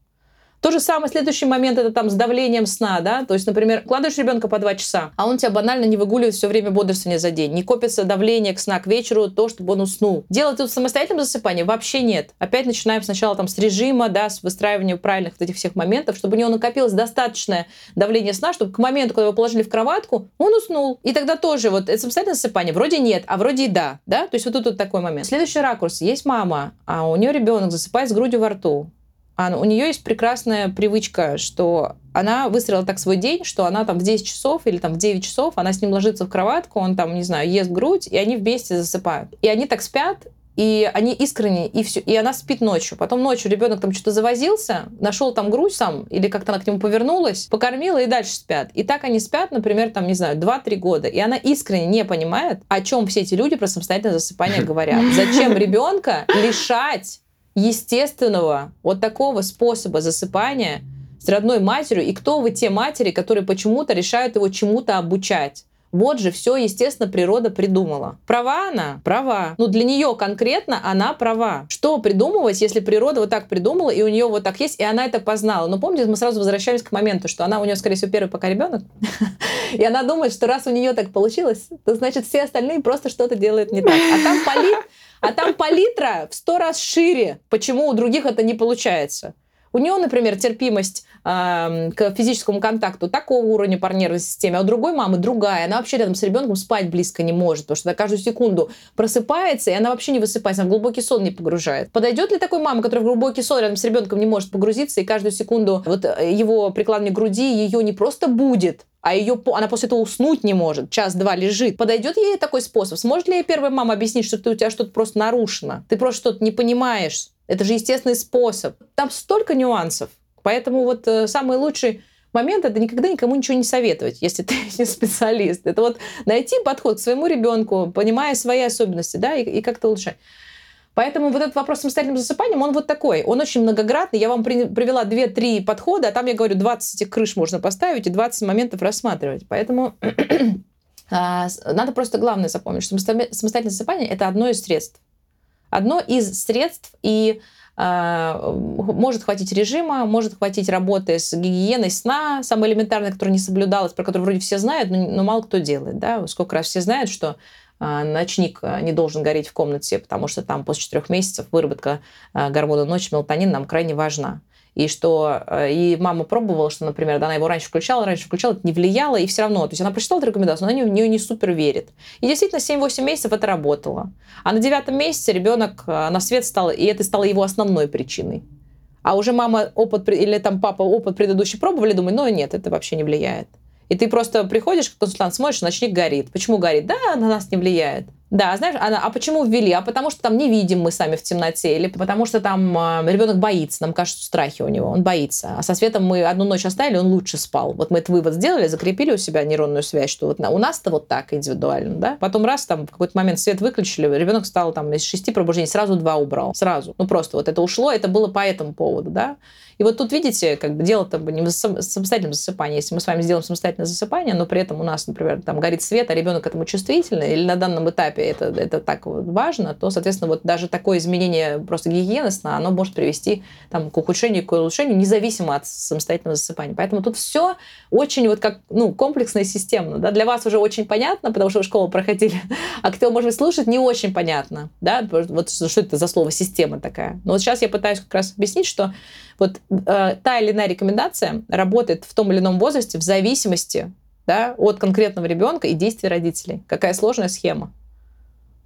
То же самое, следующий момент, это там с давлением сна, да, то есть, например, кладешь ребенка по два часа, а он тебя банально не выгуливает все время бодрствования за день, не копится давление к сна к вечеру, то, чтобы он уснул. Делать тут самостоятельное засыпание вообще нет. Опять начинаем сначала там с режима, да, с выстраивания правильных вот этих всех моментов, чтобы у него накопилось достаточное давление сна, чтобы к моменту, когда его положили в кроватку, он уснул. И тогда тоже вот это самостоятельное засыпание вроде нет, а вроде и да, да, то есть вот тут вот такой момент. Следующий ракурс. Есть мама, а у нее ребенок засыпает с грудью во рту. А у нее есть прекрасная привычка, что она выстроила так свой день, что она там в 10 часов или там в 9 часов, она с ним ложится в кроватку, он там, не знаю, ест грудь, и они вместе засыпают. И они так спят, и они искренне, и все, и она спит ночью. Потом ночью ребенок там что-то завозился, нашел там грудь сам, или как-то она к нему повернулась, покормила и дальше спят. И так они спят, например, там, не знаю, 2-3 года. И она искренне не понимает, о чем все эти люди про самостоятельное засыпание говорят. Зачем ребенка лишать естественного вот такого способа засыпания с родной матерью, и кто вы те матери, которые почему-то решают его чему-то обучать. Вот же все, естественно, природа придумала. Права она? Права. Ну, для нее конкретно она права. Что придумывать, если природа вот так придумала, и у нее вот так есть, и она это познала? Но помните, мы сразу возвращаемся к моменту, что она у нее, скорее всего, первый пока ребенок, и она думает, что раз у нее так получилось, то значит все остальные просто что-то делают не так. А там палит, а там палитра в сто раз шире. Почему у других это не получается? У нее, например, терпимость э, к физическому контакту такого уровня по нервной системе, а у другой мамы другая. Она вообще рядом с ребенком спать близко не может, потому что она каждую секунду просыпается, и она вообще не высыпается, она в глубокий сон не погружает. Подойдет ли такой мама, которая в глубокий сон рядом с ребенком не может погрузиться, и каждую секунду вот э, его прикладывание груди ее не просто будет, а ее, она после этого уснуть не может, час-два лежит. Подойдет ей такой способ? Сможет ли ей первая мама объяснить, что ты, у тебя что-то просто нарушено? Ты просто что-то не понимаешь. Это же естественный способ. Там столько нюансов. Поэтому вот э, самый лучший момент это никогда никому ничего не советовать, если ты не специалист. Это вот найти подход к своему ребенку, понимая свои особенности, да, и, и как-то улучшать. Поэтому вот этот вопрос с самостоятельным засыпанием, он вот такой. Он очень многоградный. Я вам при, привела 2-3 подхода, а там, я говорю, 20 этих крыш можно поставить и 20 моментов рассматривать. Поэтому а, надо просто главное запомнить, что самостоятельное засыпание – это одно из средств. Одно из средств, и а, может хватить режима, может хватить работы с гигиеной сна, самая элементарная, которая не соблюдалась, про которую вроде все знают, но, но мало кто делает. Да? Сколько раз все знают, что а, ночник а, не должен гореть в комнате, потому что там после четырех месяцев выработка гормона ночи, мелатонин нам крайне важна. И что и мама пробовала, что, например, да, она его раньше включала, раньше включала, это не влияло, и все равно. То есть она прочитала эту рекомендацию, но она в нее не супер верит. И действительно, 7-8 месяцев это работало. А на девятом месяце ребенок на свет стал, и это стало его основной причиной. А уже мама опыт, или там папа опыт предыдущий пробовали, думаю, ну нет, это вообще не влияет. И ты просто приходишь, как консультант, смотришь, ночник горит. Почему горит? Да, на нас не влияет. Да, знаешь, она, а почему ввели? А потому что там не видим мы сами в темноте, или потому что там э, ребенок боится, нам кажется, страхи у него, он боится. А со светом мы одну ночь оставили, он лучше спал. Вот мы этот вывод сделали, закрепили у себя нейронную связь, что вот у нас-то вот так индивидуально, да. Потом раз там в какой-то момент свет выключили, ребенок стал там из шести пробуждений, сразу два убрал, сразу. Ну просто вот это ушло, это было по этому поводу, да. И вот тут, видите, как бы дело-то не в самостоятельном засыпании. Если мы с вами сделаем самостоятельное засыпание, но при этом у нас, например, там горит свет, а ребенок этому чувствительный, или на данном этапе это, это так вот важно, то, соответственно, вот даже такое изменение просто гигиены сна, оно может привести там, к ухудшению, к улучшению, независимо от самостоятельного засыпания. Поэтому тут все очень вот как ну, комплексно и системно. Да? Для вас уже очень понятно, потому что вы школу проходили, а кто, может быть, слушает, не очень понятно. Да? Вот что это за слово «система» такая. Но вот сейчас я пытаюсь как раз объяснить, что вот э, та или иная рекомендация работает в том или ином возрасте в зависимости да, от конкретного ребенка и действий родителей. Какая сложная схема.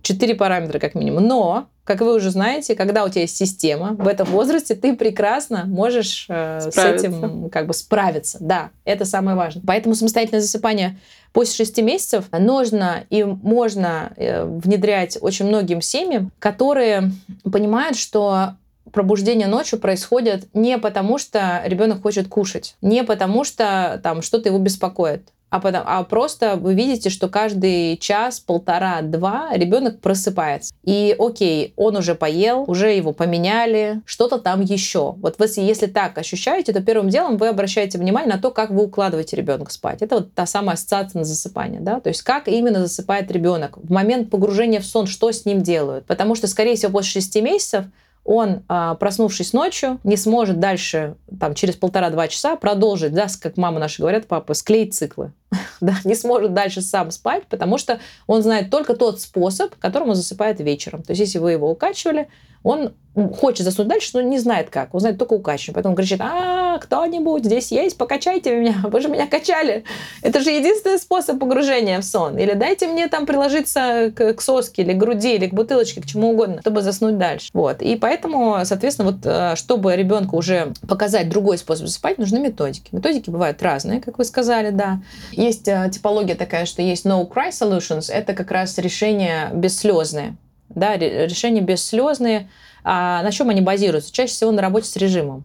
Четыре параметра как минимум. Но, как вы уже знаете, когда у тебя есть система в этом возрасте, ты прекрасно можешь э, с этим как бы справиться. Да, это самое важное. Поэтому самостоятельное засыпание после шести месяцев нужно и можно э, внедрять очень многим семьям, которые понимают, что пробуждение ночью происходит не потому, что ребенок хочет кушать, не потому, что там что-то его беспокоит, а, потом, а просто вы видите, что каждый час, полтора, два ребенок просыпается. И окей, он уже поел, уже его поменяли, что-то там еще. Вот вы, если так ощущаете, то первым делом вы обращаете внимание на то, как вы укладываете ребенка спать. Это вот та самая ассоциация на засыпание, да, то есть как именно засыпает ребенок в момент погружения в сон, что с ним делают. Потому что, скорее всего, после 6 месяцев он, а, проснувшись ночью, не сможет дальше, там, через полтора-два часа продолжить, да, как мама наши говорят, папа, склеить циклы. да, не сможет дальше сам спать, потому что он знает только тот способ, которым он засыпает вечером. То есть, если вы его укачивали, он хочет заснуть дальше, но не знает как. Он знает только укачивание. Поэтому он кричит, а, кто-нибудь здесь есть, покачайте меня, вы же меня качали. Это же единственный способ погружения в сон. Или дайте мне там приложиться к, к соске, или к груди, или к бутылочке, к чему угодно, чтобы заснуть дальше. Вот. И поэтому, соответственно, вот, э, чтобы ребенку уже показать другой способ засыпать, нужны методики. Методики бывают разные, как вы сказали, да. Есть э, типология такая, что есть no-cry solutions, это как раз решение бесслезное да, решения бесслезные. А на чем они базируются? Чаще всего на работе с режимом.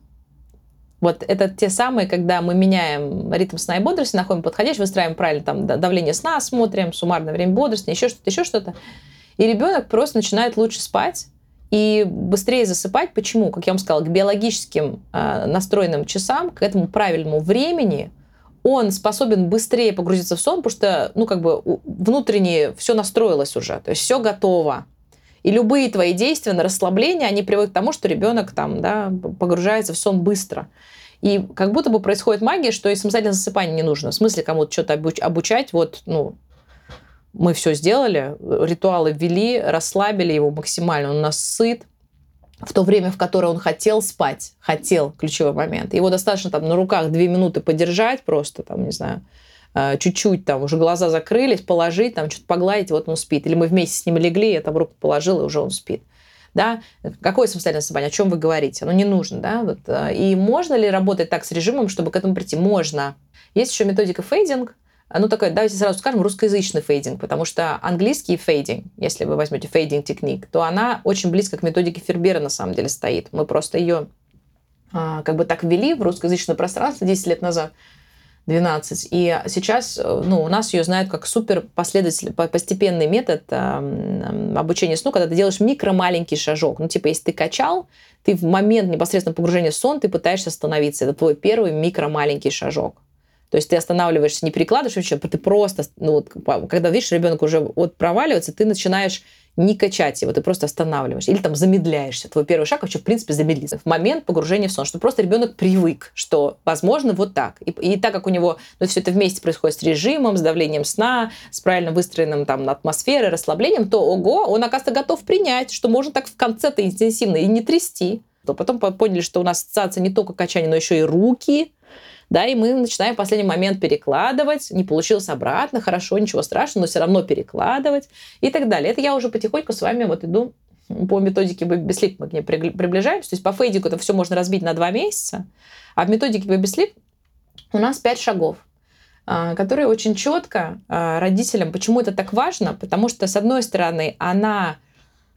Вот это те самые, когда мы меняем ритм сна и бодрости, находим подходящий, выстраиваем правильно там давление сна, смотрим, суммарное время бодрости, еще что-то, еще что-то. И ребенок просто начинает лучше спать и быстрее засыпать. Почему? Как я вам сказала, к биологическим э, настроенным часам, к этому правильному времени он способен быстрее погрузиться в сон, потому что, ну, как бы внутренне все настроилось уже, то есть все готово. И любые твои действия на расслабление, они приводят к тому, что ребенок там, да, погружается в сон быстро. И как будто бы происходит магия, что и самостоятельное засыпание не нужно. В смысле кому-то что-то обучать, вот, ну, мы все сделали, ритуалы ввели, расслабили его максимально, он нас сыт, в то время, в которое он хотел спать, хотел, ключевой момент. Его достаточно там на руках две минуты подержать просто, там, не знаю, Э, чуть-чуть там уже глаза закрылись, положить, там что-то погладить, вот он спит. Или мы вместе с ним легли, я там руку положила, и уже он спит. Да? Какое самостоятельное засыпание? О чем вы говорите? Оно не нужно. Да? Вот. Э, и можно ли работать так с режимом, чтобы к этому прийти? Можно. Есть еще методика фейдинг. Ну, такой, давайте сразу скажем, русскоязычный фейдинг, потому что английский фейдинг, если вы возьмете фейдинг техник, то она очень близко к методике Фербера на самом деле стоит. Мы просто ее а, как бы так ввели в русскоязычное пространство 10 лет назад. 12. И сейчас э, ну, у нас ее знают как супер последовательный, постепенный метод э, обучения сну, когда ты делаешь микро-маленький шажок. Ну, типа, если ты качал, ты в момент непосредственно погружения в сон, ты пытаешься остановиться. Это твой первый микро-маленький шажок. То есть ты останавливаешься, не перекладываешь вообще, ты просто, ну, вот, когда видишь, ребенок уже вот проваливается, ты начинаешь не качать его, ты просто останавливаешься или там замедляешься. Твой первый шаг вообще, в принципе, замедлиться. В момент погружения в сон, что просто ребенок привык, что возможно вот так. И, и так как у него ну, все это вместе происходит с режимом, с давлением сна, с правильно выстроенным там атмосферой, расслаблением, то ого, он, оказывается, готов принять, что можно так в конце-то интенсивно и не трясти. То потом поняли, что у нас ассоциация не только качание, но еще и руки, да, и мы начинаем в последний момент перекладывать, не получилось обратно, хорошо, ничего страшного, но все равно перекладывать и так далее. Это я уже потихоньку с вами вот иду по методике Sleep мы к ней приближаемся. То есть по фейдику это все можно разбить на два месяца, а в методике Sleep у нас пять шагов а, которые очень четко а, родителям, почему это так важно, потому что, с одной стороны, она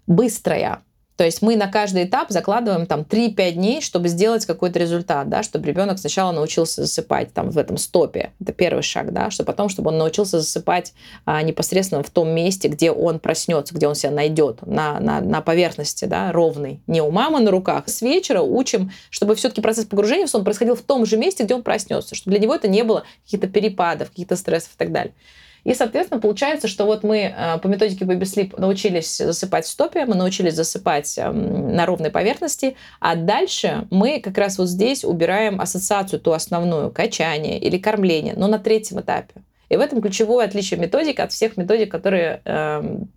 быстрая, то есть мы на каждый этап закладываем там 3-5 дней, чтобы сделать какой-то результат, да, чтобы ребенок сначала научился засыпать там в этом стопе. Это первый шаг, да, что потом, чтобы он научился засыпать а, непосредственно в том месте, где он проснется, где он себя найдет, на, на, на поверхности, да, ровной. Не у мамы на руках. С вечера учим, чтобы все-таки процесс погружения в сон происходил в том же месте, где он проснется, чтобы для него это не было каких-то перепадов, каких-то стрессов и так далее. И, соответственно, получается, что вот мы э, по методике Baby Sleep научились засыпать в стопе, мы научились засыпать эм, на ровной поверхности, а дальше мы как раз вот здесь убираем ассоциацию ту основную, качание или кормление, но на третьем этапе. И в этом ключевое отличие методик от всех методик, которые эм,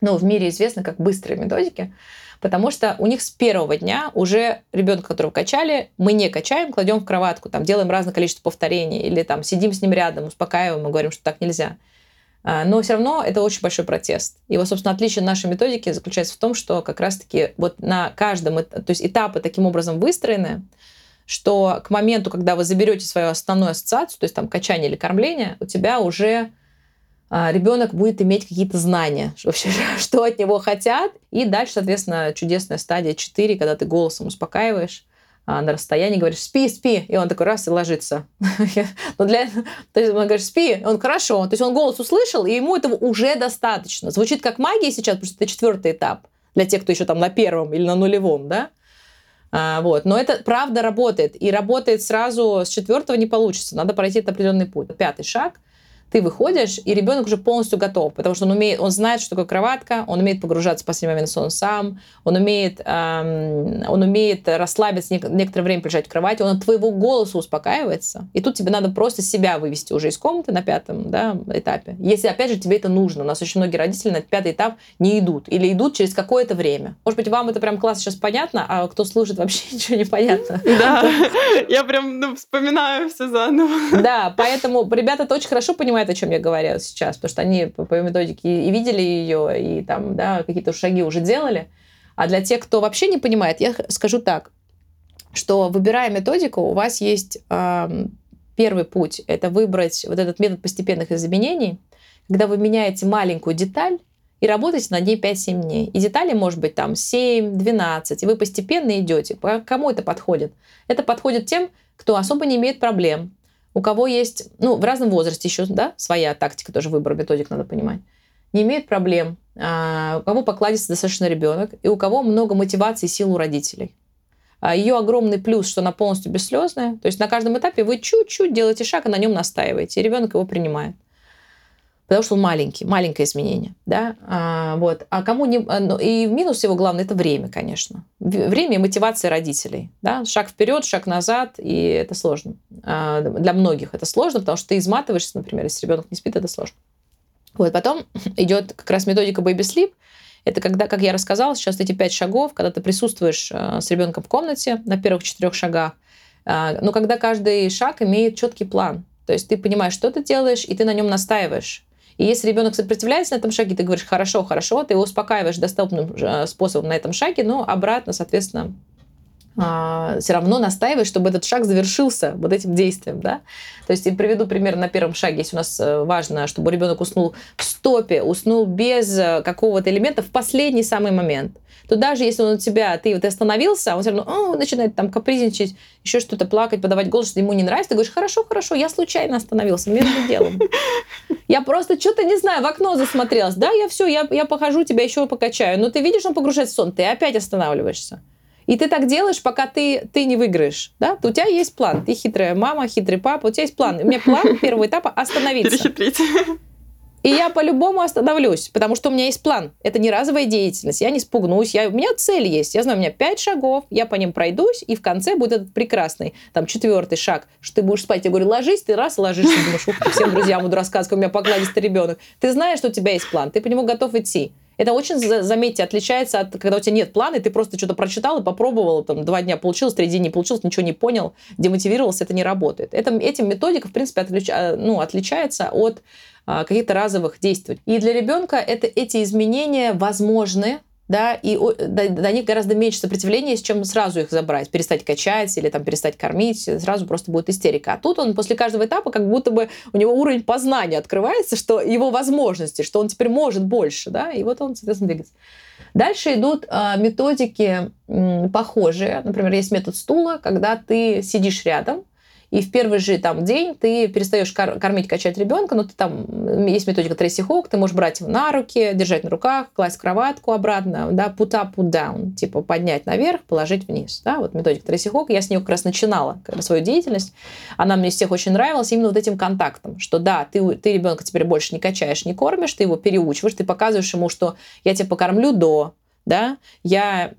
ну, в мире известны как быстрые методики, потому что у них с первого дня уже ребенка, которого качали, мы не качаем, кладем в кроватку, там делаем разное количество повторений или там сидим с ним рядом, успокаиваем и говорим, что так нельзя. А, но все равно это очень большой протест. Вот, собственно, отличие нашей методики заключается в том, что как раз-таки вот на каждом, то есть этапы таким образом выстроены, что к моменту, когда вы заберете свою основную ассоциацию, то есть там качание или кормление, у тебя уже ребенок будет иметь какие-то знания, вообще, что от него хотят. И дальше, соответственно, чудесная стадия 4, когда ты голосом успокаиваешь а, на расстоянии, говоришь «спи, спи», и он такой раз и ложится. Но для... То есть он говорит «спи», он «хорошо». То есть он голос услышал, и ему этого уже достаточно. Звучит как магия сейчас, потому что это четвертый этап для тех, кто еще там на первом или на нулевом, да? А, вот. Но это правда работает. И работает сразу с четвертого не получится. Надо пройти этот определенный путь. Пятый шаг – ты выходишь, и ребенок уже полностью готов, потому что он умеет, он знает, что такое кроватка, он умеет погружаться в последний момент сон сам, он умеет, эм, он умеет расслабиться, некоторое время лежать в кровати, он от твоего голоса успокаивается. И тут тебе надо просто себя вывести уже из комнаты на пятом да, этапе. Если, опять же, тебе это нужно. У нас очень многие родители на пятый этап не идут или идут через какое-то время. Может быть, вам это прям классно сейчас понятно, а кто слушает, вообще ничего не понятно. Да, я прям ну, вспоминаю все заново. Да, поэтому ребята это очень хорошо понимают, о чем я говорю сейчас, потому что они по, методике и видели ее, и там, да, какие-то шаги уже делали. А для тех, кто вообще не понимает, я скажу так, что выбирая методику, у вас есть э, первый путь, это выбрать вот этот метод постепенных изменений, когда вы меняете маленькую деталь, и работаете над ней 5-7 дней. И детали может быть там 7-12, и вы постепенно идете. Кому это подходит? Это подходит тем, кто особо не имеет проблем, у кого есть, ну, в разном возрасте еще, да, своя тактика, тоже выбор методик надо понимать, не имеет проблем, а, у кого покладится достаточно ребенок, и у кого много мотивации и сил у родителей. А ее огромный плюс, что она полностью бесслезная. То есть на каждом этапе вы чуть-чуть делаете шаг, и на нем настаиваете, и ребенок его принимает потому что он маленький, маленькое изменение, да, а, вот. А кому не, а, ну, и минус его главный это время, конечно, время и мотивация родителей, да, шаг вперед, шаг назад, и это сложно а, для многих это сложно, потому что ты изматываешься, например, если ребенок не спит, это сложно. Вот потом идет как раз методика Baby Sleep, это когда, как я рассказала, сейчас эти пять шагов, когда ты присутствуешь а, с ребенком в комнате на первых четырех шагах, а, но когда каждый шаг имеет четкий план. То есть ты понимаешь, что ты делаешь, и ты на нем настаиваешь. И если ребенок сопротивляется на этом шаге, ты говоришь, хорошо, хорошо, ты его успокаиваешь доступным э, способом на этом шаге, но обратно, соответственно, а, все равно настаиваешь, чтобы этот шаг завершился вот этим действием, да. То есть, я приведу пример на первом шаге, если у нас э, важно, чтобы ребенок уснул в стопе, уснул без э, какого-то элемента в последний самый момент то даже если он у тебя, ты вот остановился, он все равно о, начинает там капризничать, еще что-то плакать, подавать голос, что ему не нравится, ты говоришь, хорошо, хорошо, я случайно остановился, между делом. Я просто что-то, не знаю, в окно засмотрелась. Да, я все, я, я похожу, тебя еще покачаю. Но ты видишь, он погружается в сон, ты опять останавливаешься. И ты так делаешь, пока ты, ты не выиграешь. Да? У тебя есть план. Ты хитрая мама, хитрый папа. У тебя есть план. У меня план первого этапа остановиться. Перехитрить. И я по-любому остановлюсь, потому что у меня есть план. Это не разовая деятельность. Я не спугнусь. Я, у меня цель есть. Я знаю, у меня пять шагов, я по ним пройдусь, и в конце будет этот прекрасный, там, четвертый шаг, что ты будешь спать. Я говорю, ложись, ты раз ложишься, думаешь, ух, всем друзьям буду рассказывать, у меня покладистый ребенок. Ты знаешь, что у тебя есть план, ты по нему готов идти. Это очень, заметьте, отличается от, когда у тебя нет плана, и ты просто что-то прочитал и попробовал, там, два дня получилось, три дня не получилось, ничего не понял, демотивировался, это не работает. Это, этим методика, в принципе, отлич, ну, отличается от а, каких-то разовых действий. И для ребенка это, эти изменения возможны, да, и до, до них гораздо меньше сопротивления, чем сразу их забрать, перестать качать или там перестать кормить, сразу просто будет истерика. А тут он после каждого этапа как будто бы у него уровень познания открывается, что его возможности, что он теперь может больше, да, и вот он, соответственно, двигается. Дальше идут э, методики похожие. Например, есть метод стула, когда ты сидишь рядом, и в первый же там день ты перестаешь кор- кормить, качать ребенка, но ты там есть методика Трейси Хоук, ты можешь брать его на руки, держать на руках, класть кроватку обратно, да, put up, put down, типа поднять наверх, положить вниз, да, вот методика Трейси Хоук, я с нее как раз начинала свою деятельность, она мне всех очень нравилась именно вот этим контактом, что да, ты, ты ребенка теперь больше не качаешь, не кормишь, ты его переучиваешь, ты показываешь ему, что я тебя покормлю до, да, я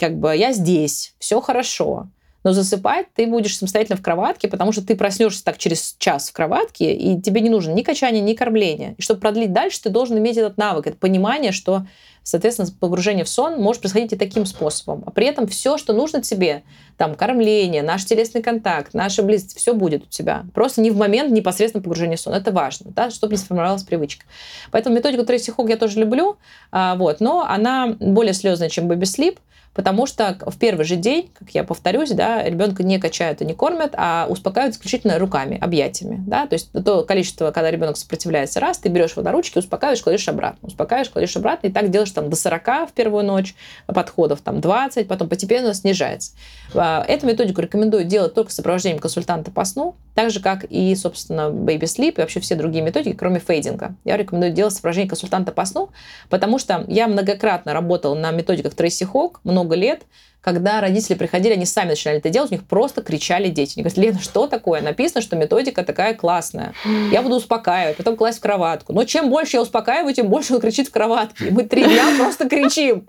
как бы я здесь, все хорошо, но засыпать ты будешь самостоятельно в кроватке, потому что ты проснешься так через час в кроватке, и тебе не нужно ни качание, ни кормление. И чтобы продлить дальше, ты должен иметь этот навык, это понимание, что Соответственно, погружение в сон может происходить и таким способом. А при этом все, что нужно тебе, там, кормление, наш телесный контакт, наша близость, все будет у тебя. Просто не в момент непосредственно погружения в сон. Это важно, да, чтобы не сформировалась привычка. Поэтому методику Трейси Хог я тоже люблю, а, вот, но она более слезная, чем Baby Sleep, потому что в первый же день, как я повторюсь, да, ребенка не качают и не кормят, а успокаивают исключительно руками, объятиями. Да? То есть то количество, когда ребенок сопротивляется раз, ты берешь его на ручки, успокаиваешь, кладешь обратно, успокаиваешь, кладешь обратно, и так делаешь там до 40 в первую ночь, подходов там 20, потом постепенно снижается. А, эту методику рекомендую делать только с сопровождением консультанта по сну, так же, как и, собственно, Baby Sleep и вообще все другие методики, кроме фейдинга. Я рекомендую делать сопровождение консультанта по сну, потому что я многократно работала на методиках Трейси Хок много лет, когда родители приходили, они сами начинали это делать, у них просто кричали дети. Они говорят, Лена, что такое? Написано, что методика такая классная. Я буду успокаивать, потом класть в кроватку. Но чем больше я успокаиваю, тем больше он кричит в кроватке. И мы три дня просто кричим.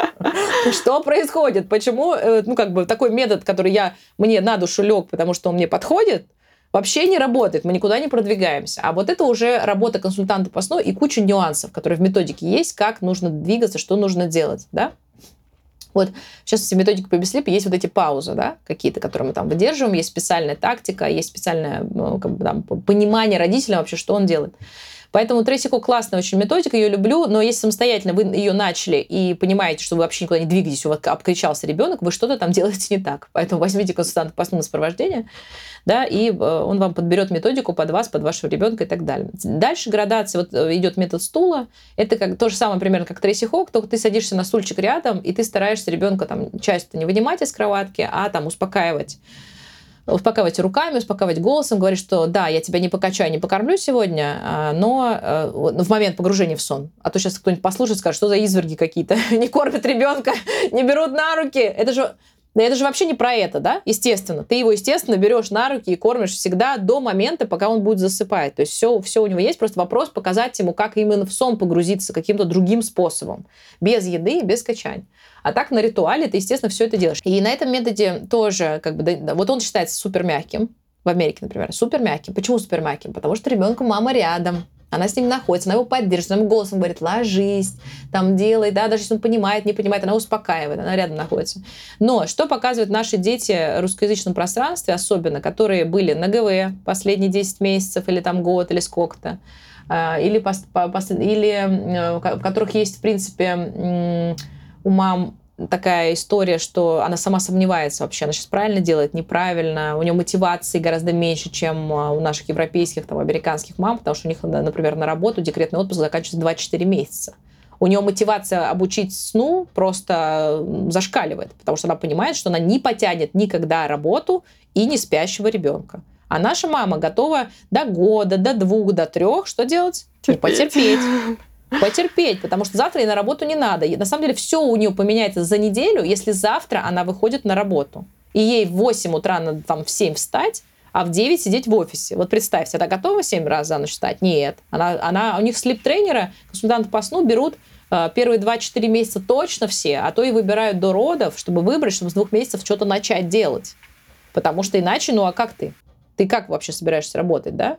Что происходит? Почему, э, ну, как бы, такой метод, который я, мне на душу лег, потому что он мне подходит, вообще не работает, мы никуда не продвигаемся. А вот это уже работа консультанта по сну и куча нюансов, которые в методике есть, как нужно двигаться, что нужно делать, да? Вот, сейчас в методике беслипе есть вот эти паузы, да, какие-то, которые мы там выдерживаем, есть специальная тактика, есть специальное ну, как бы, там, понимание родителя вообще, что он делает. Поэтому Трейсико классная очень методика, ее люблю, но если самостоятельно вы ее начали и понимаете, что вы вообще никуда не двигаетесь, у вас обкричался ребенок, вы что-то там делаете не так. Поэтому возьмите консультанта по сопровождения, да, и э, он вам подберет методику под вас, под вашего ребенка и так далее. Дальше градация, вот э, идет метод стула, это как то же самое примерно как Трейси Хок, только ты садишься на стульчик рядом, и ты стараешься ребенка там часто не вынимать из кроватки, а там успокаивать успокаивать руками, успокаивать голосом, говорить, что да, я тебя не покачаю, не покормлю сегодня, а, но э, в момент погружения в сон. А то сейчас кто-нибудь послушает, скажет, что за изверги какие-то, не кормят ребенка, не берут на руки. Это же но это же вообще не про это, да? Естественно. Ты его, естественно, берешь на руки и кормишь всегда до момента, пока он будет засыпать. То есть все, все у него есть. Просто вопрос показать ему, как именно в сон погрузиться каким-то другим способом. Без еды, без качания. А так на ритуале ты, естественно, все это делаешь. И на этом методе тоже, как бы, вот он считается супер мягким. В Америке, например, супер мягким. Почему супер мягким? Потому что ребенку мама рядом. Она с ним находится, она его поддерживает, она ему голосом говорит, ложись, там делай, да, даже если он понимает, не понимает, она успокаивает, она рядом находится. Но что показывают наши дети в русскоязычном пространстве, особенно, которые были на ГВ последние 10 месяцев или там год или сколько-то, а, или, или э, в которых есть, в принципе, у мам такая история, что она сама сомневается вообще, она сейчас правильно делает, неправильно, у нее мотивации гораздо меньше, чем а, у наших европейских, там, американских мам, потому что у них, например, на работу декретный отпуск заканчивается 24 месяца. У нее мотивация обучить сну просто зашкаливает, потому что она понимает, что она не потянет никогда работу и не спящего ребенка. А наша мама готова до года, до двух, до трех что делать? Терпеть. Потерпеть потерпеть, потому что завтра ей на работу не надо. И на самом деле все у нее поменяется за неделю, если завтра она выходит на работу. И ей в 8 утра надо там в 7 встать, а в 9 сидеть в офисе. Вот представьте, она готова 7 раз за ночь встать? Нет. Она, она, у них слип-тренера, консультанты по сну берут э, первые 2-4 месяца точно все, а то и выбирают до родов, чтобы выбрать, чтобы с двух месяцев что-то начать делать. Потому что иначе, ну а как ты? Ты как вообще собираешься работать, да?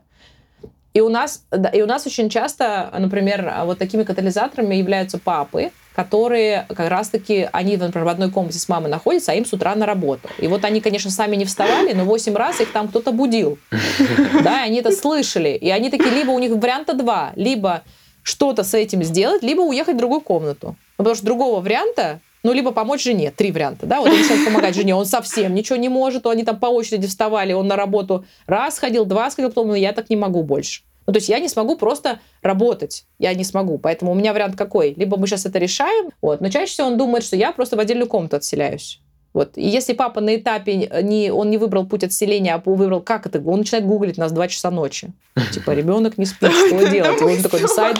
И у нас, да, и у нас очень часто, например, вот такими катализаторами являются папы, которые как раз-таки, они, например, в одной комнате с мамой находятся, а им с утра на работу. И вот они, конечно, сами не вставали, но 8 раз их там кто-то будил. Да, они это слышали. И они такие, либо у них варианта два, либо что-то с этим сделать, либо уехать в другую комнату. Потому что другого варианта ну, либо помочь жене. Три варианта, да? Вот он начинает помогать жене, он совсем ничего не может, они там по очереди вставали, он на работу раз ходил, два сходил, потом, ну, я так не могу больше. Ну, то есть я не смогу просто работать. Я не смогу. Поэтому у меня вариант какой? Либо мы сейчас это решаем, вот, но чаще всего он думает, что я просто в отдельную комнату отселяюсь. Вот. И если папа на этапе не, он не выбрал путь отселения, а выбрал, как это, он начинает гуглить нас в 2 часа ночи. Типа, ребенок не спит, что делать? И он такой сайт.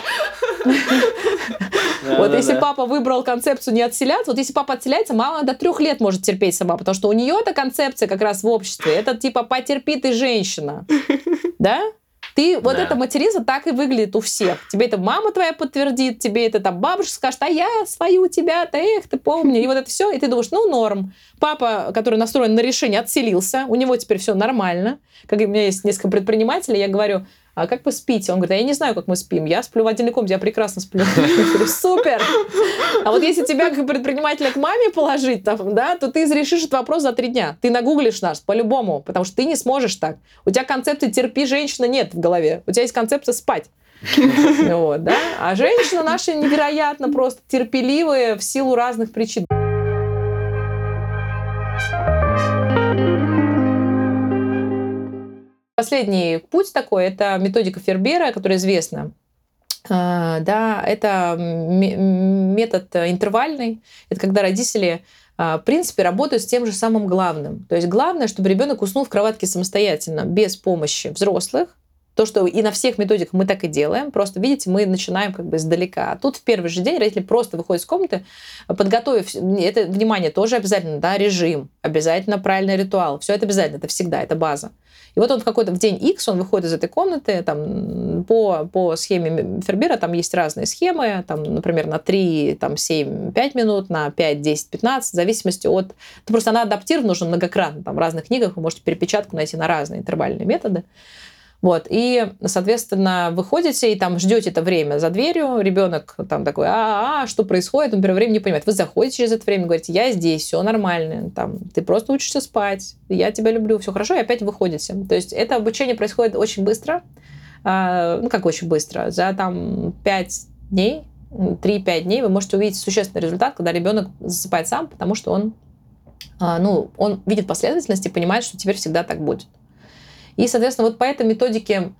Вот если папа выбрал концепцию не отселяться, вот если папа отселяется, мама до трех лет может терпеть сама, потому что у нее эта концепция как раз в обществе, это типа потерпи ты женщина, да? Ты, вот да. эта материнство так и выглядит у всех. Тебе это мама твоя подтвердит, тебе это там бабушка скажет, а я свою тебя-то, эх, ты помни. И вот это все, и ты думаешь, ну, норм. Папа, который настроен на решение, отселился, у него теперь все нормально. Как у меня есть несколько предпринимателей, я говорю, а как вы спите? Он говорит, а я не знаю, как мы спим. Я сплю в отдельной комнате, я прекрасно сплю. Я говорю, супер! А вот если тебя как предпринимателя к маме положить, там, да, то ты решишь этот вопрос за три дня. Ты нагуглишь наш по-любому, потому что ты не сможешь так. У тебя концепции «терпи, женщина» нет в голове. У тебя есть концепция «спать». Вот, да? А женщины наши невероятно просто терпеливые в силу разных причин. Последний путь такой – это методика Фербера, которая известна. А, да, это метод интервальный. Это когда родители в принципе, работают с тем же самым главным. То есть главное, чтобы ребенок уснул в кроватке самостоятельно, без помощи взрослых, то, что и на всех методиках мы так и делаем. Просто, видите, мы начинаем как бы издалека. А тут в первый же день родители просто выходят из комнаты, подготовив, это, внимание, тоже обязательно, да, режим, обязательно правильный ритуал. Все это обязательно, это всегда, это база. И вот он в какой-то в день X он выходит из этой комнаты, там, по, по схеме Фербера там есть разные схемы, там, например, на 3, там, 7, 5 минут, на 5, 10, 15, в зависимости от... Ну, просто она адаптирована уже многократно, там, в разных книгах вы можете перепечатку найти на разные интервальные методы. Вот, и, соответственно, выходите и там ждете это время за дверью, ребенок там такой, а, -а, -а что происходит, он первое время не понимает. Вы заходите через это время, говорите, я здесь, все нормально, там, ты просто учишься спать, я тебя люблю, все хорошо, и опять выходите. То есть это обучение происходит очень быстро, а, ну, как очень быстро, за там 5 дней, 3-5 дней вы можете увидеть существенный результат, когда ребенок засыпает сам, потому что он, а, ну, он видит последовательность и понимает, что теперь всегда так будет. И, соответственно, вот по этой методике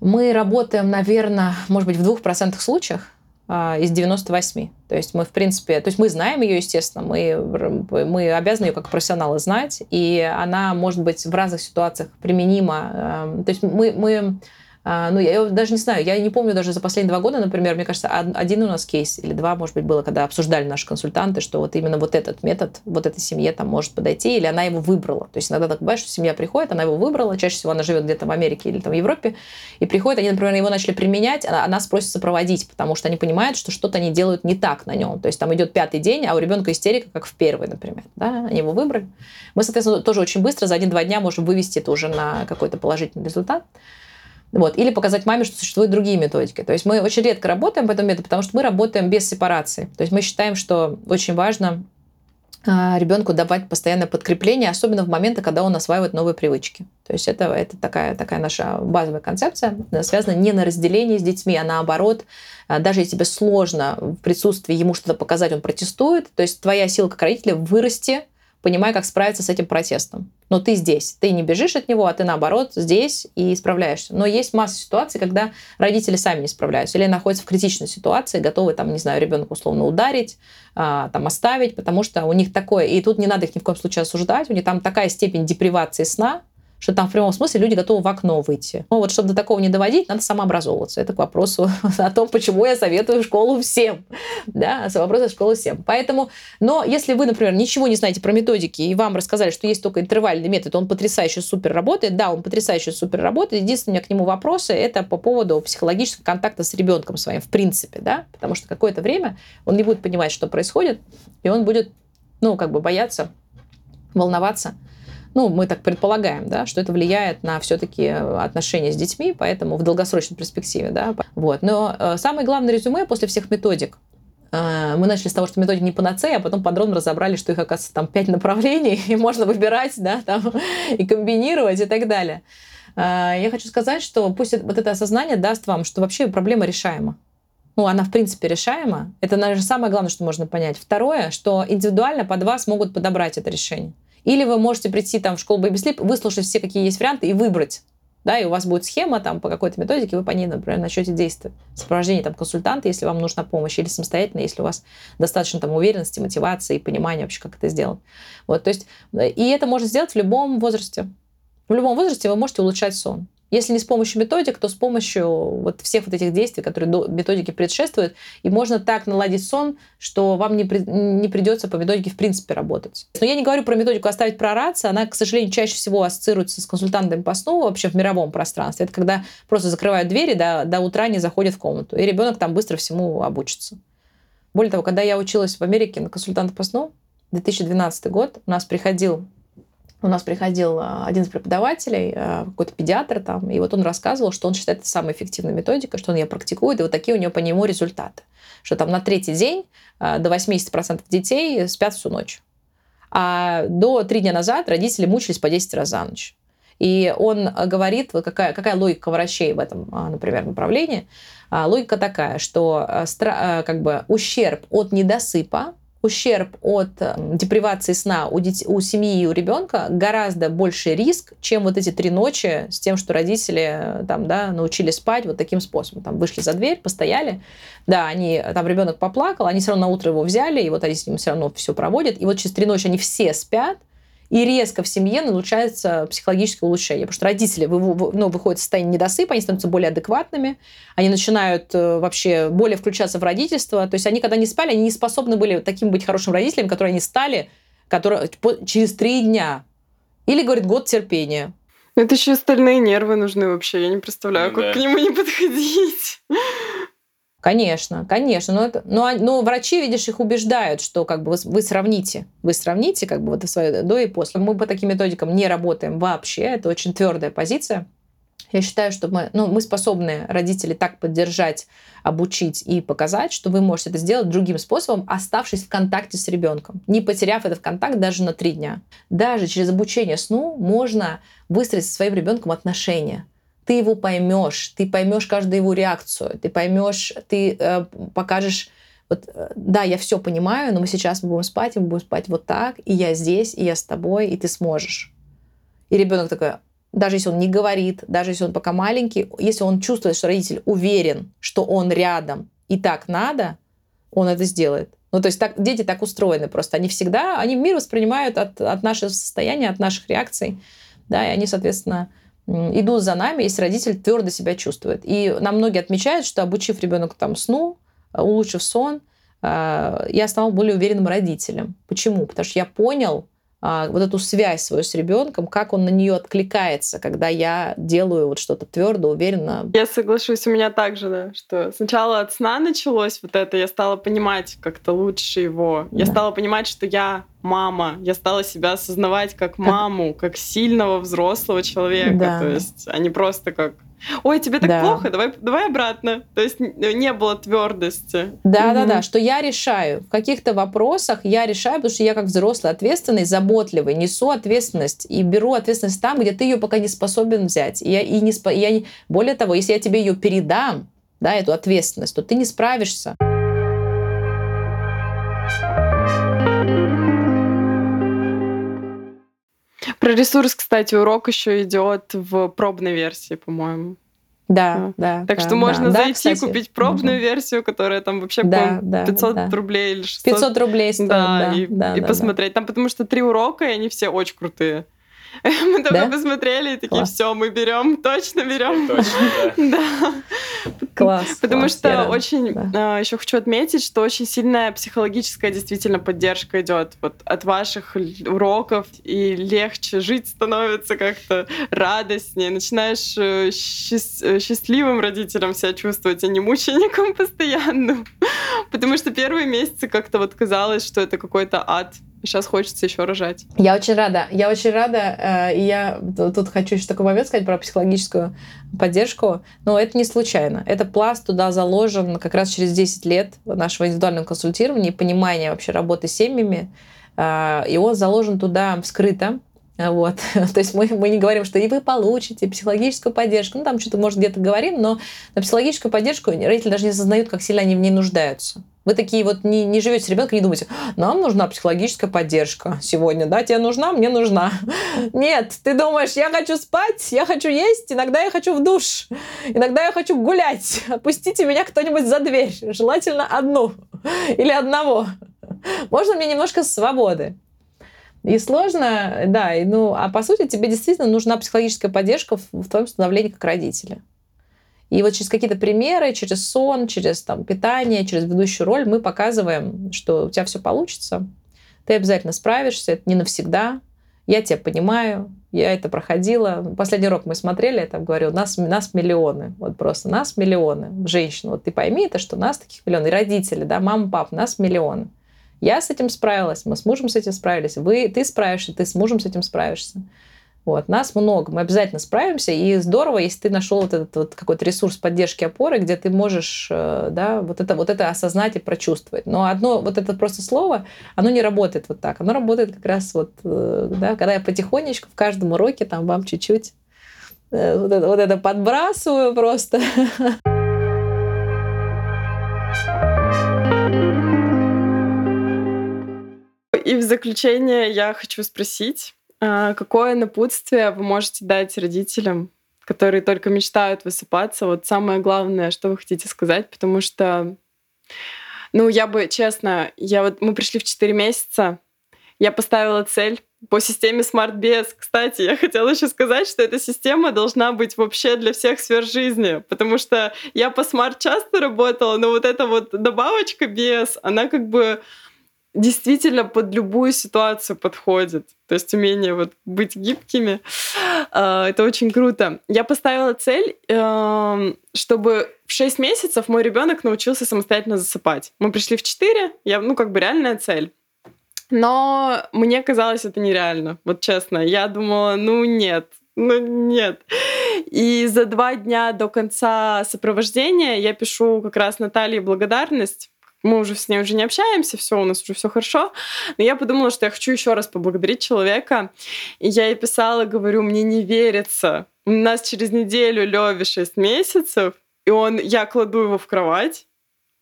мы работаем, наверное, может быть, в двух процентах случаях а, из 98. То есть мы, в принципе, то есть мы знаем ее, естественно, мы, мы обязаны ее как профессионалы знать, и она может быть в разных ситуациях применима. А, то есть мы, мы ну, я даже не знаю, я не помню даже за последние два года, например, мне кажется, один у нас кейс или два, может быть, было, когда обсуждали наши консультанты, что вот именно вот этот метод вот этой семье там может подойти, или она его выбрала. То есть иногда так бывает, что семья приходит, она его выбрала, чаще всего она живет где-то в Америке или там в Европе, и приходит, они, например, его начали применять, а нас просят сопроводить, потому что они понимают, что что-то они делают не так на нем. То есть там идет пятый день, а у ребенка истерика, как в первый, например. Да? Они его выбрали. Мы, соответственно, тоже очень быстро, за один-два дня можем вывести это уже на какой-то положительный результат. Вот. Или показать маме, что существуют другие методики. То есть мы очень редко работаем по этому методу, потому что мы работаем без сепарации. То есть мы считаем, что очень важно а, ребенку давать постоянное подкрепление, особенно в моменты, когда он осваивает новые привычки. То есть это, это такая, такая наша базовая концепция, связана не на разделении с детьми, а наоборот, а, даже если тебе сложно в присутствии ему что-то показать, он протестует, то есть твоя сила как родителя вырасти – понимай, как справиться с этим протестом. Но ты здесь, ты не бежишь от него, а ты наоборот здесь и справляешься. Но есть масса ситуаций, когда родители сами не справляются или находятся в критичной ситуации, готовы, там, не знаю, ребенка условно ударить, а, там, оставить, потому что у них такое, и тут не надо их ни в коем случае осуждать, у них там такая степень депривации сна, что там в прямом смысле люди готовы в окно выйти. Но вот чтобы до такого не доводить, надо самообразовываться. Это к вопросу о том, почему я советую школу всем. Да, вопрос о школу всем. Поэтому, но если вы, например, ничего не знаете про методики, и вам рассказали, что есть только интервальный метод, он потрясающе супер работает, да, он потрясающе супер работает. Единственное, у меня к нему вопросы, это по поводу психологического контакта с ребенком своим, в принципе, да, потому что какое-то время он не будет понимать, что происходит, и он будет, ну, как бы бояться, волноваться ну, мы так предполагаем, да, что это влияет на все-таки отношения с детьми, поэтому в долгосрочной перспективе, да. Вот. Но э, самое главное резюме после всех методик э, мы начали с того, что методик не панацея, а потом подробно разобрали, что их, оказывается, там пять направлений, и можно выбирать, да, там, и комбинировать и так далее. Э, я хочу сказать, что пусть вот это осознание даст вам, что вообще проблема решаема. Ну, она, в принципе, решаема. Это, наверное, самое главное, что можно понять. Второе, что индивидуально под вас могут подобрать это решение. Или вы можете прийти там в школу Baby Sleep, выслушать все, какие есть варианты, и выбрать. Да, и у вас будет схема там по какой-то методике, вы по ней, например, начнете действовать. Сопровождение там консультанта, если вам нужна помощь, или самостоятельно, если у вас достаточно там уверенности, мотивации и понимания вообще, как это сделать. Вот, то есть, и это можно сделать в любом возрасте. В любом возрасте вы можете улучшать сон. Если не с помощью методик, то с помощью вот всех вот этих действий, которые до методики предшествуют. И можно так наладить сон, что вам не, при, не придется по методике в принципе работать. Но я не говорю про методику оставить прораться. Она, к сожалению, чаще всего ассоциируется с консультантами по сну вообще в мировом пространстве. Это когда просто закрывают двери, до, до утра не заходят в комнату. И ребенок там быстро всему обучится. Более того, когда я училась в Америке на консультанта по сну, 2012 год, у нас приходил у нас приходил а, один из преподавателей, а, какой-то педиатр там, и вот он рассказывал, что он считает это самой эффективной методикой, что он ее практикует, и вот такие у него по нему результаты. Что там на третий день а, до 80% детей спят всю ночь. А до три дня назад родители мучились по 10 раз за ночь. И он говорит, какая, какая логика врачей в этом, например, направлении. Логика такая, что как бы ущерб от недосыпа ущерб от э, депривации сна у, детей, у семьи и у ребенка гораздо больше риск, чем вот эти три ночи с тем, что родители э, там, да, научили спать вот таким способом. Там вышли за дверь, постояли, да, они, там ребенок поплакал, они все равно на утро его взяли, и вот они с ним все равно все проводят, и вот через три ночи они все спят, и резко в семье научается психологическое улучшение. Потому что родители ну, выходят из состояния недосыпа, они становятся более адекватными, они начинают э, вообще более включаться в родительство. То есть они, когда не спали, они не способны были таким быть хорошим родителем, которые они стали которые, через три дня. Или, говорит, год терпения. Это еще остальные нервы нужны вообще. Я не представляю, ну, как да. к нему не подходить. Конечно, конечно. Но, это, но, но врачи, видишь, их убеждают, что как бы вы, вы сравните. Вы сравните как бы вот свое до и после. Мы по таким методикам не работаем вообще. Это очень твердая позиция. Я считаю, что мы, ну, мы способны родители так поддержать, обучить и показать, что вы можете это сделать другим способом, оставшись в контакте с ребенком, не потеряв этот контакт даже на три дня. Даже через обучение сну можно выстроить со своим ребенком отношения ты его поймешь, ты поймешь каждую его реакцию, ты поймешь, ты э, покажешь, вот, э, да, я все понимаю, но мы сейчас будем спать, и мы будем спать вот так, и я здесь, и я с тобой, и ты сможешь. И ребенок такой, даже если он не говорит, даже если он пока маленький, если он чувствует, что родитель уверен, что он рядом и так надо, он это сделает. Ну, то есть так, дети так устроены просто. Они всегда, они мир воспринимают от, от нашего состояния, от наших реакций. Да, и они, соответственно, идут за нами, если родитель твердо себя чувствует. И нам многие отмечают, что обучив ребенка там сну, э, улучшив сон, э, я стал более уверенным родителем. Почему? Потому что я понял, вот эту связь свою с ребенком, как он на нее откликается, когда я делаю вот что-то твердо, уверенно. Я соглашусь, у меня также, да, что сначала от сна началось вот это, я стала понимать как-то лучше его. Да. Я стала понимать, что я мама. Я стала себя осознавать как маму, как сильного взрослого человека. Да. То есть, а не просто как ой, тебе так да. плохо, давай, давай обратно. То есть не было твердости. Да, угу. да, да, что я решаю. В каких-то вопросах я решаю, потому что я как взрослый, ответственный, заботливый, несу ответственность и беру ответственность там, где ты ее пока не способен взять. И я, и не, я, более того, если я тебе ее передам, да, эту ответственность, то ты не справишься. Про ресурс, кстати, урок еще идет в пробной версии, по-моему. Да, да. Так да, что можно да, зайти, кстати, купить пробную можно. версию, которая там вообще, да, да, 500 да. рублей или 600. 500 рублей стоит, да. да и, да, и да, посмотреть. Да. Там потому что три урока, и они все очень крутые. Мы только да? посмотрели и такие, все, мы берем, точно берем. Точно, да. Класс. Потому класс, что очень да. А, еще хочу отметить, что очень сильная психологическая действительно поддержка идет вот от ваших уроков, и легче жить становится как-то радостнее. Начинаешь э, э, счастливым родителем себя чувствовать, а не мучеником постоянным. Потому что первые месяцы как-то вот казалось, что это какой-то ад сейчас хочется еще рожать. Я очень рада. Я очень рада. Э, и я тут хочу еще такой момент сказать про психологическую поддержку. Но это не случайно. Это пласт туда заложен как раз через 10 лет нашего индивидуального консультирования и понимания вообще работы с семьями. Э, и он заложен туда вскрыто. Вот. То есть мы, мы не говорим, что и вы получите психологическую поддержку. Ну, там что-то, может, где-то говорим, но на психологическую поддержку родители даже не осознают, как сильно они в ней нуждаются. Вы такие вот не, не живете с ребенком, не думаете, нам нужна психологическая поддержка сегодня, да, тебе нужна, мне нужна. Нет, ты думаешь, я хочу спать, я хочу есть, иногда я хочу в душ, иногда я хочу гулять. Отпустите меня кто-нибудь за дверь, желательно одну или одного. Можно мне немножко свободы? И сложно, да, и, ну, а по сути тебе действительно нужна психологическая поддержка в, в твоем становлении как родителя. И вот через какие-то примеры, через сон, через там, питание, через ведущую роль мы показываем, что у тебя все получится, ты обязательно справишься, это не навсегда, я тебя понимаю, я это проходила. Последний урок мы смотрели, я там говорю, нас, нас миллионы, вот просто нас миллионы женщин. Вот ты пойми это, что нас таких миллионы, и родители, да, мама, пап, нас миллионы. Я с этим справилась, мы с мужем с этим справились, вы, ты справишься, ты с мужем с этим справишься. Вот, нас много, мы обязательно справимся, и здорово, если ты нашел вот этот вот какой-то ресурс поддержки опоры, где ты можешь, э, да, вот это, вот это осознать и прочувствовать. Но одно, вот это просто слово, оно не работает вот так, оно работает как раз вот, э, да, когда я потихонечку в каждом уроке там вам чуть-чуть э, вот это, вот это подбрасываю просто. и в заключение я хочу спросить, а, какое напутствие вы можете дать родителям, которые только мечтают высыпаться? Вот самое главное, что вы хотите сказать, потому что, ну, я бы, честно, я вот, мы пришли в 4 месяца, я поставила цель по системе SmartBS. Кстати, я хотела еще сказать, что эта система должна быть вообще для всех сфер жизни, потому что я по Smart часто работала, но вот эта вот добавочка BS, она как бы действительно под любую ситуацию подходит. То есть умение вот быть гибкими. А, это очень круто. Я поставила цель, эм, чтобы в 6 месяцев мой ребенок научился самостоятельно засыпать. Мы пришли в 4, я, ну, как бы реальная цель. Но мне казалось это нереально, вот честно. Я думала, ну нет, ну нет. И за два дня до конца сопровождения я пишу как раз Наталье благодарность. Мы уже с ней уже не общаемся, все, у нас уже все хорошо. Но я подумала, что я хочу еще раз поблагодарить человека. И я ей писала, говорю, мне не верится. У нас через неделю Леви 6 месяцев, и он, я кладу его в кровать,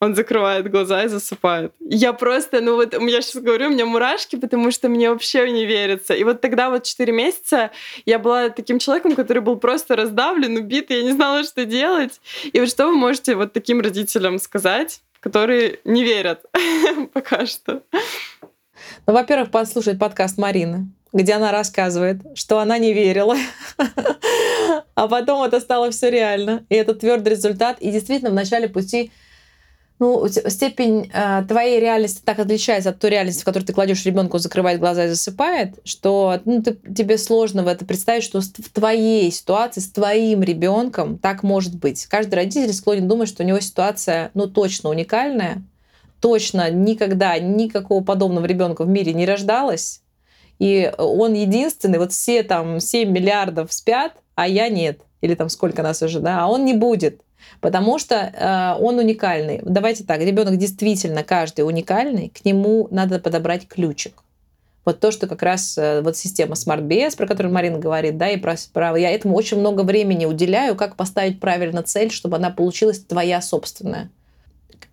он закрывает глаза и засыпает. Я просто, ну вот, я сейчас говорю, у меня мурашки, потому что мне вообще не верится. И вот тогда вот 4 месяца я была таким человеком, который был просто раздавлен, убит, и я не знала, что делать. И вот что вы можете вот таким родителям сказать, которые не верят пока что? Ну, во-первых, послушать подкаст Марины, где она рассказывает, что она не верила, а потом это стало все реально. И это твердый результат. И действительно, в начале пути ну, степень э, твоей реальности так отличается от той реальности, в которой ты кладешь ребенку, закрывает глаза и засыпает, что ну, ты, тебе сложно в это представить, что в твоей ситуации, с твоим ребенком так может быть. Каждый родитель склонен думать, что у него ситуация ну, точно уникальная, точно никогда никакого подобного ребенка в мире не рождалось, и он единственный, вот все там 7 миллиардов спят, а я нет. Или там сколько нас уже, да, а он не будет потому что э, он уникальный. Давайте так, ребенок действительно каждый уникальный, к нему надо подобрать ключик. Вот то, что как раз э, вот система SmartBS, про которую Марина говорит, да, и про, про я этому очень много времени уделяю, как поставить правильно цель, чтобы она получилась твоя собственная.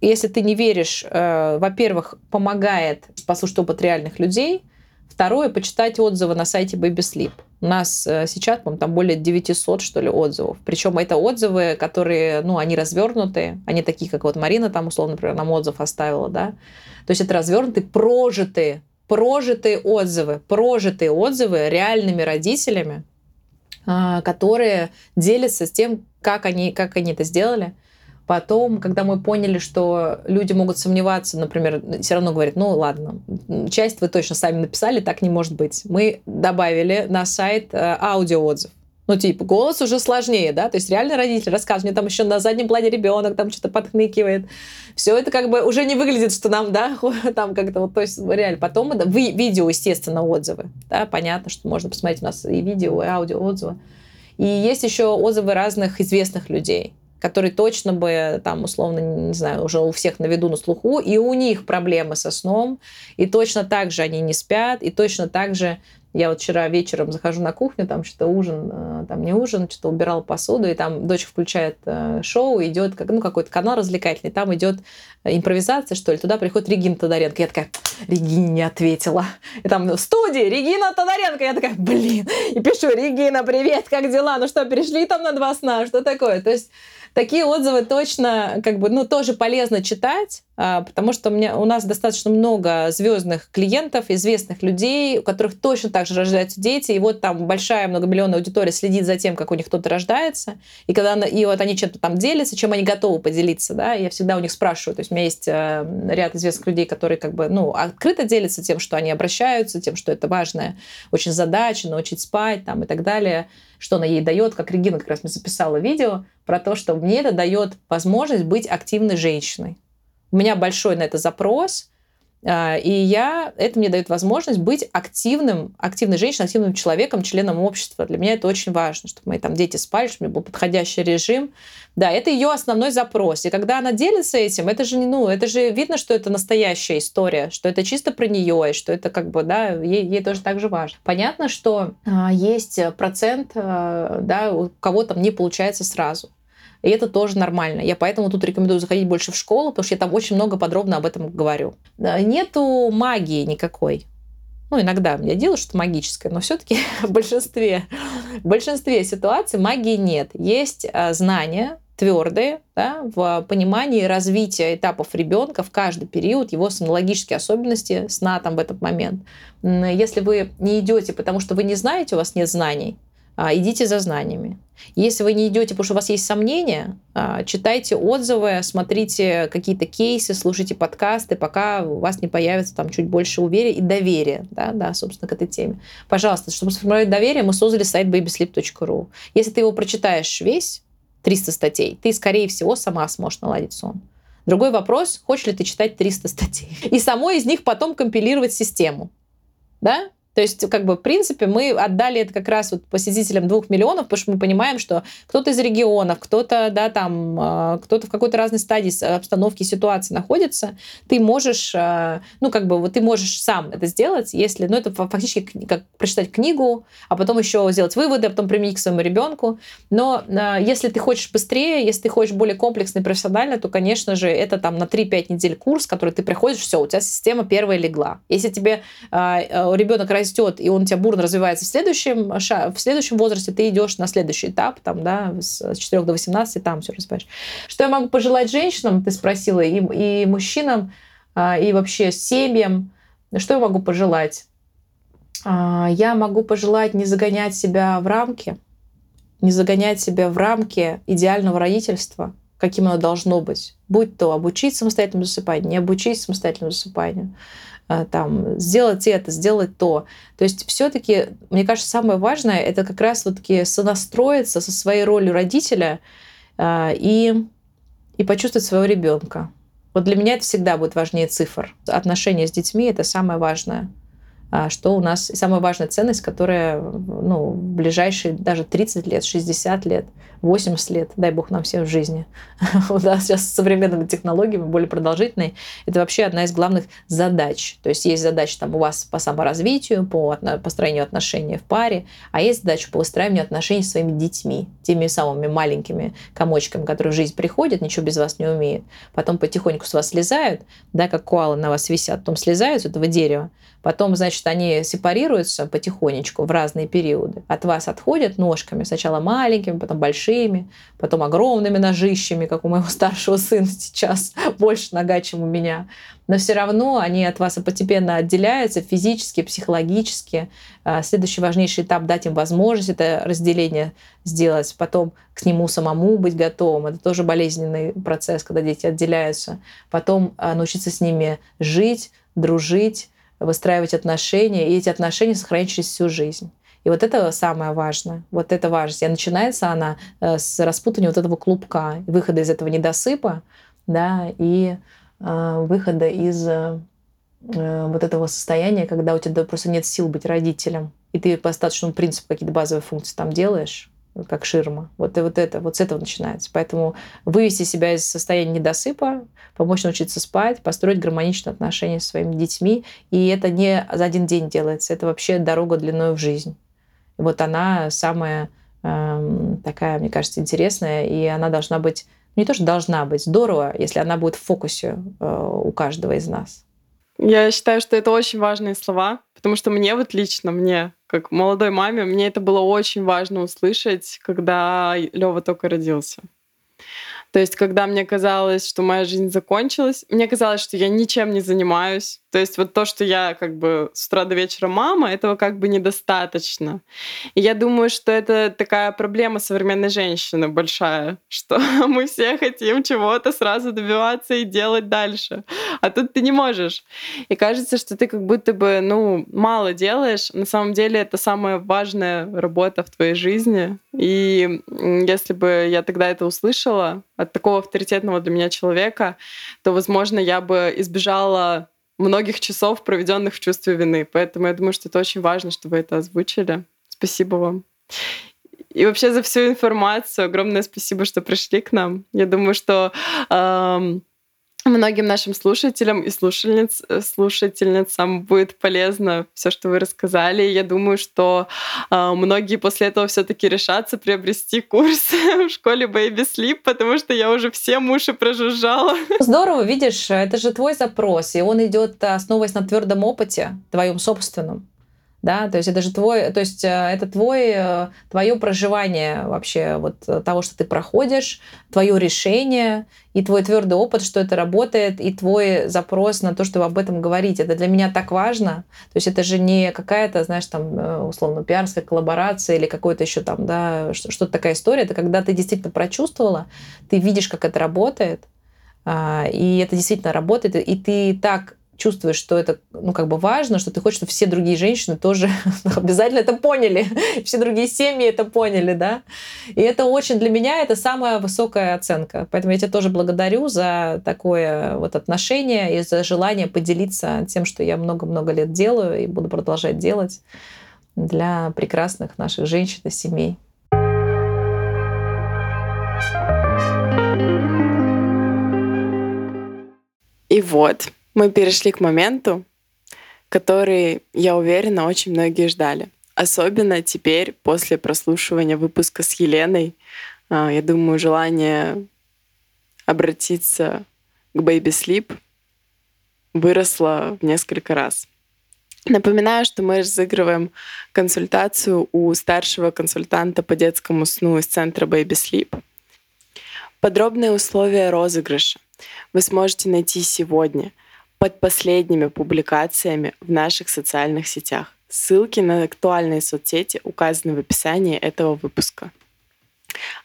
Если ты не веришь, э, во-первых, помогает послушать опыт реальных людей, Второе, почитать отзывы на сайте Baby Sleep. У нас э, сейчас, по там более 900, что ли, отзывов. Причем это отзывы, которые, ну, они развернутые. Они такие, как вот Марина там, условно, например, нам отзыв оставила, да. То есть это развернутые, прожитые, прожитые отзывы, прожитые отзывы реальными родителями, а, которые делятся с тем, как они, как они это сделали. Потом, когда мы поняли, что люди могут сомневаться, например, все равно говорят, ну ладно, часть вы точно сами написали, так не может быть. Мы добавили на сайт э, аудиоотзыв. Ну, типа, голос уже сложнее, да, то есть реально родитель рассказывает, мне там еще на заднем плане ребенок там что-то подхныкивает. Все это как бы уже не выглядит, что нам, да, там как-то вот, то есть реально. Потом это, вы, видео, естественно, отзывы, да, понятно, что можно посмотреть у нас и видео, и аудио отзывы. И есть еще отзывы разных известных людей которые точно бы, там, условно, не знаю, уже у всех на виду, на слуху, и у них проблемы со сном, и точно так же они не спят, и точно так же я вот вчера вечером захожу на кухню, там что-то ужин, э, там не ужин, что-то убирал посуду, и там дочь включает э, шоу, идет как, ну, какой-то канал развлекательный, там идет импровизация, что ли, туда приходит Регина Тодоренко. Я такая, Регина не ответила. И там в студии Регина Тодоренко. Я такая, блин. И пишу, Регина, привет, как дела? Ну что, перешли там на два сна? Что такое? То есть такие отзывы точно, как бы, ну, тоже полезно читать, а, потому что у, меня, у нас достаточно много звездных клиентов, известных людей, у которых точно так же рождаются дети, и вот там большая многомиллионная аудитория следит за тем, как у них кто-то рождается, и когда и вот они чем-то там делятся, чем они готовы поделиться, да, я всегда у них спрашиваю, то есть у меня есть э, ряд известных людей, которые как бы, ну, открыто делятся тем, что они обращаются, тем, что это важная очень задача, научить спать там и так далее, что она ей дает, как Регина как раз мне записала видео про то, что мне это дает возможность быть активной женщиной. У меня большой на это запрос, и я, это мне дает возможность быть активным, активной женщиной, активным человеком, членом общества. Для меня это очень важно, чтобы мои там дети спали, чтобы у меня был подходящий режим. Да, это ее основной запрос. И когда она делится этим, это же, ну, это же видно, что это настоящая история, что это чисто про нее, и что это как бы, да, ей, ей тоже так же важно. Понятно, что а, есть процент, а, да, у кого там не получается сразу. И это тоже нормально. Я поэтому тут рекомендую заходить больше в школу, потому что я там очень много подробно об этом говорю. Нету магии никакой. ну, иногда я делаю что-то магическое, но все-таки в большинстве, в большинстве ситуаций магии нет. Есть а, знания, твердые да, в понимании развития этапов ребенка в каждый период, его сонологические особенности сна там в этот момент. Если вы не идете, потому что вы не знаете, у вас нет знаний, идите за знаниями. Если вы не идете, потому что у вас есть сомнения, а, читайте отзывы, смотрите какие-то кейсы, слушайте подкасты, пока у вас не появится там чуть больше уверия и доверия, да, да, собственно, к этой теме. Пожалуйста, чтобы сформировать доверие, мы создали сайт babysleep.ru. Если ты его прочитаешь весь, 300 статей, ты, скорее всего, сама сможешь наладить сон. Другой вопрос, хочешь ли ты читать 300 статей. И самой из них потом компилировать систему. Да? То есть, как бы, в принципе, мы отдали это как раз вот посетителям двух миллионов, потому что мы понимаем, что кто-то из регионов, кто-то, да, там, а, кто-то в какой-то разной стадии обстановки, ситуации находится, ты можешь, а, ну, как бы, вот ты можешь сам это сделать, если, ну, это фактически как прочитать книгу, а потом еще сделать выводы, а потом применить к своему ребенку. Но а, если ты хочешь быстрее, если ты хочешь более комплексно и профессионально, то, конечно же, это там на 3-5 недель курс, который ты приходишь, все, у тебя система первая легла. Если тебе ребенок растет, и он у тебя бурно развивается в следующем, в следующем возрасте, ты идешь на следующий этап, там, да, с 4 до 18, там все разбираешь. Что я могу пожелать женщинам, ты спросила, и, и мужчинам, а, и вообще семьям, что я могу пожелать? А, я могу пожелать не загонять себя в рамки, не загонять себя в рамки идеального родительства, каким оно должно быть. Будь то обучить самостоятельному засыпанию, не обучить самостоятельному засыпанию, там, сделать это, сделать то. То есть все-таки, мне кажется, самое важное это как раз вот таки сонастроиться со своей ролью родителя э, и, и почувствовать своего ребенка. Вот для меня это всегда будет важнее цифр. Отношения с детьми это самое важное. А, что у нас самая важная ценность, которая ну, в ближайшие даже 30 лет, 60 лет, 80 лет, дай бог нам всем в жизни. Нас сейчас с современными технологиями, более продолжительной, это вообще одна из главных задач. То есть есть задача там у вас по саморазвитию, по построению отношений в паре, а есть задача по выстраиванию отношений с своими детьми, теми самыми маленькими комочками, которые в жизнь приходят, ничего без вас не умеют. Потом потихоньку с вас слезают, да, как коалы на вас висят, потом слезают с этого дерева, Потом, значит, они сепарируются потихонечку в разные периоды. От вас отходят ножками, сначала маленькими, потом большими, потом огромными ножищами, как у моего старшего сына сейчас, больше нога, чем у меня. Но все равно они от вас постепенно отделяются физически, психологически. А, следующий важнейший этап — дать им возможность это разделение сделать, потом к нему самому быть готовым. Это тоже болезненный процесс, когда дети отделяются. Потом а, научиться с ними жить, дружить, выстраивать отношения, и эти отношения сохранять через всю жизнь. И вот это самое важное. Вот это важность. И начинается она э, с распутывания вот этого клубка, выхода из этого недосыпа, да, и э, выхода из э, вот этого состояния, когда у тебя просто нет сил быть родителем, и ты по остаточному принципу какие-то базовые функции там делаешь, как ширма. Вот, и вот это, вот с этого начинается. Поэтому вывести себя из состояния недосыпа, помочь научиться спать, построить гармоничные отношения со своими детьми. И это не за один день делается, это вообще дорога длиной в жизнь. Вот она самая э, такая, мне кажется, интересная, и она должна быть, ну, не то, что должна быть, здорово, если она будет в фокусе э, у каждого из нас. Я считаю, что это очень важные слова, потому что мне вот лично, мне, как молодой маме, мне это было очень важно услышать, когда Лева только родился. То есть, когда мне казалось, что моя жизнь закончилась, мне казалось, что я ничем не занимаюсь. То есть, вот то, что я как бы с утра до вечера мама, этого как бы недостаточно. И я думаю, что это такая проблема современной женщины большая, что мы все хотим чего-то сразу добиваться и делать дальше. А тут ты не можешь. И кажется, что ты как будто бы, ну, мало делаешь. На самом деле это самая важная работа в твоей жизни. И если бы я тогда это услышала, от такого авторитетного для меня человека, то, возможно, я бы избежала многих часов, проведенных в чувстве вины. Поэтому я думаю, что это очень важно, что вы это озвучили. Спасибо вам. И вообще за всю информацию огромное спасибо, что пришли к нам. Я думаю, что эм, многим нашим слушателям и слушательниц, э, слушательницам будет полезно все, что вы рассказали. Я думаю, что э, многие после этого все-таки решатся приобрести курс в школе Baby Sleep, потому что я уже все уши прожужжала. Здорово, видишь, это же твой запрос, и он идет основываясь на твердом опыте, твоем собственном да, то есть это же твой, то есть э, это твой, э, твое проживание вообще вот э, того, что ты проходишь, твое решение и твой твердый опыт, что это работает, и твой запрос на то, чтобы об этом говорить. Это для меня так важно. То есть это же не какая-то, знаешь, там, условно, пиарская коллаборация или какой-то еще там, да, что-то такая история. Это когда ты действительно прочувствовала, ты видишь, как это работает, а, и это действительно работает, и ты так чувствуешь, что это, ну, как бы важно, что ты хочешь, чтобы все другие женщины тоже обязательно это поняли, все другие семьи это поняли, да. И это очень для меня это самая высокая оценка. Поэтому я тебя тоже благодарю за такое вот отношение и за желание поделиться тем, что я много-много лет делаю и буду продолжать делать для прекрасных наших женщин и семей. И вот, мы перешли к моменту, который, я уверена, очень многие ждали. Особенно теперь, после прослушивания выпуска с Еленой, а, я думаю, желание обратиться к Baby Sleep выросло в несколько раз. Напоминаю, что мы разыгрываем консультацию у старшего консультанта по детскому сну из центра Baby Sleep. Подробные условия розыгрыша вы сможете найти сегодня — под последними публикациями в наших социальных сетях. Ссылки на актуальные соцсети указаны в описании этого выпуска.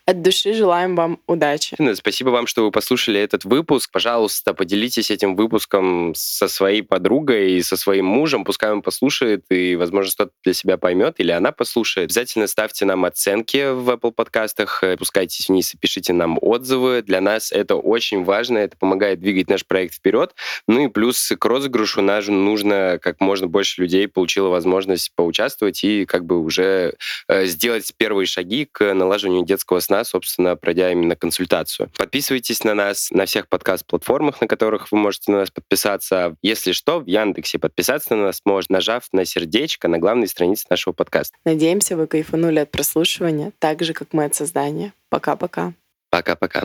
От души желаем вам удачи. Спасибо вам, что вы послушали этот выпуск. Пожалуйста, поделитесь этим выпуском со своей подругой и со своим мужем. Пускай он послушает и, возможно, что-то для себя поймет, или она послушает. Обязательно ставьте нам оценки в Apple подкастах, спускайтесь вниз и пишите нам отзывы. Для нас это очень важно, это помогает двигать наш проект вперед. Ну и плюс к розыгрышу нам нужно как можно больше людей получило возможность поучаствовать и как бы уже э, сделать первые шаги к налаживанию детского сна собственно, пройдя именно консультацию. Подписывайтесь на нас на всех подкаст-платформах, на которых вы можете на нас подписаться. Если что, в Яндексе подписаться на нас можно, нажав на сердечко на главной странице нашего подкаста. Надеемся, вы кайфанули от прослушивания, так же, как мы от создания. Пока-пока. Пока-пока.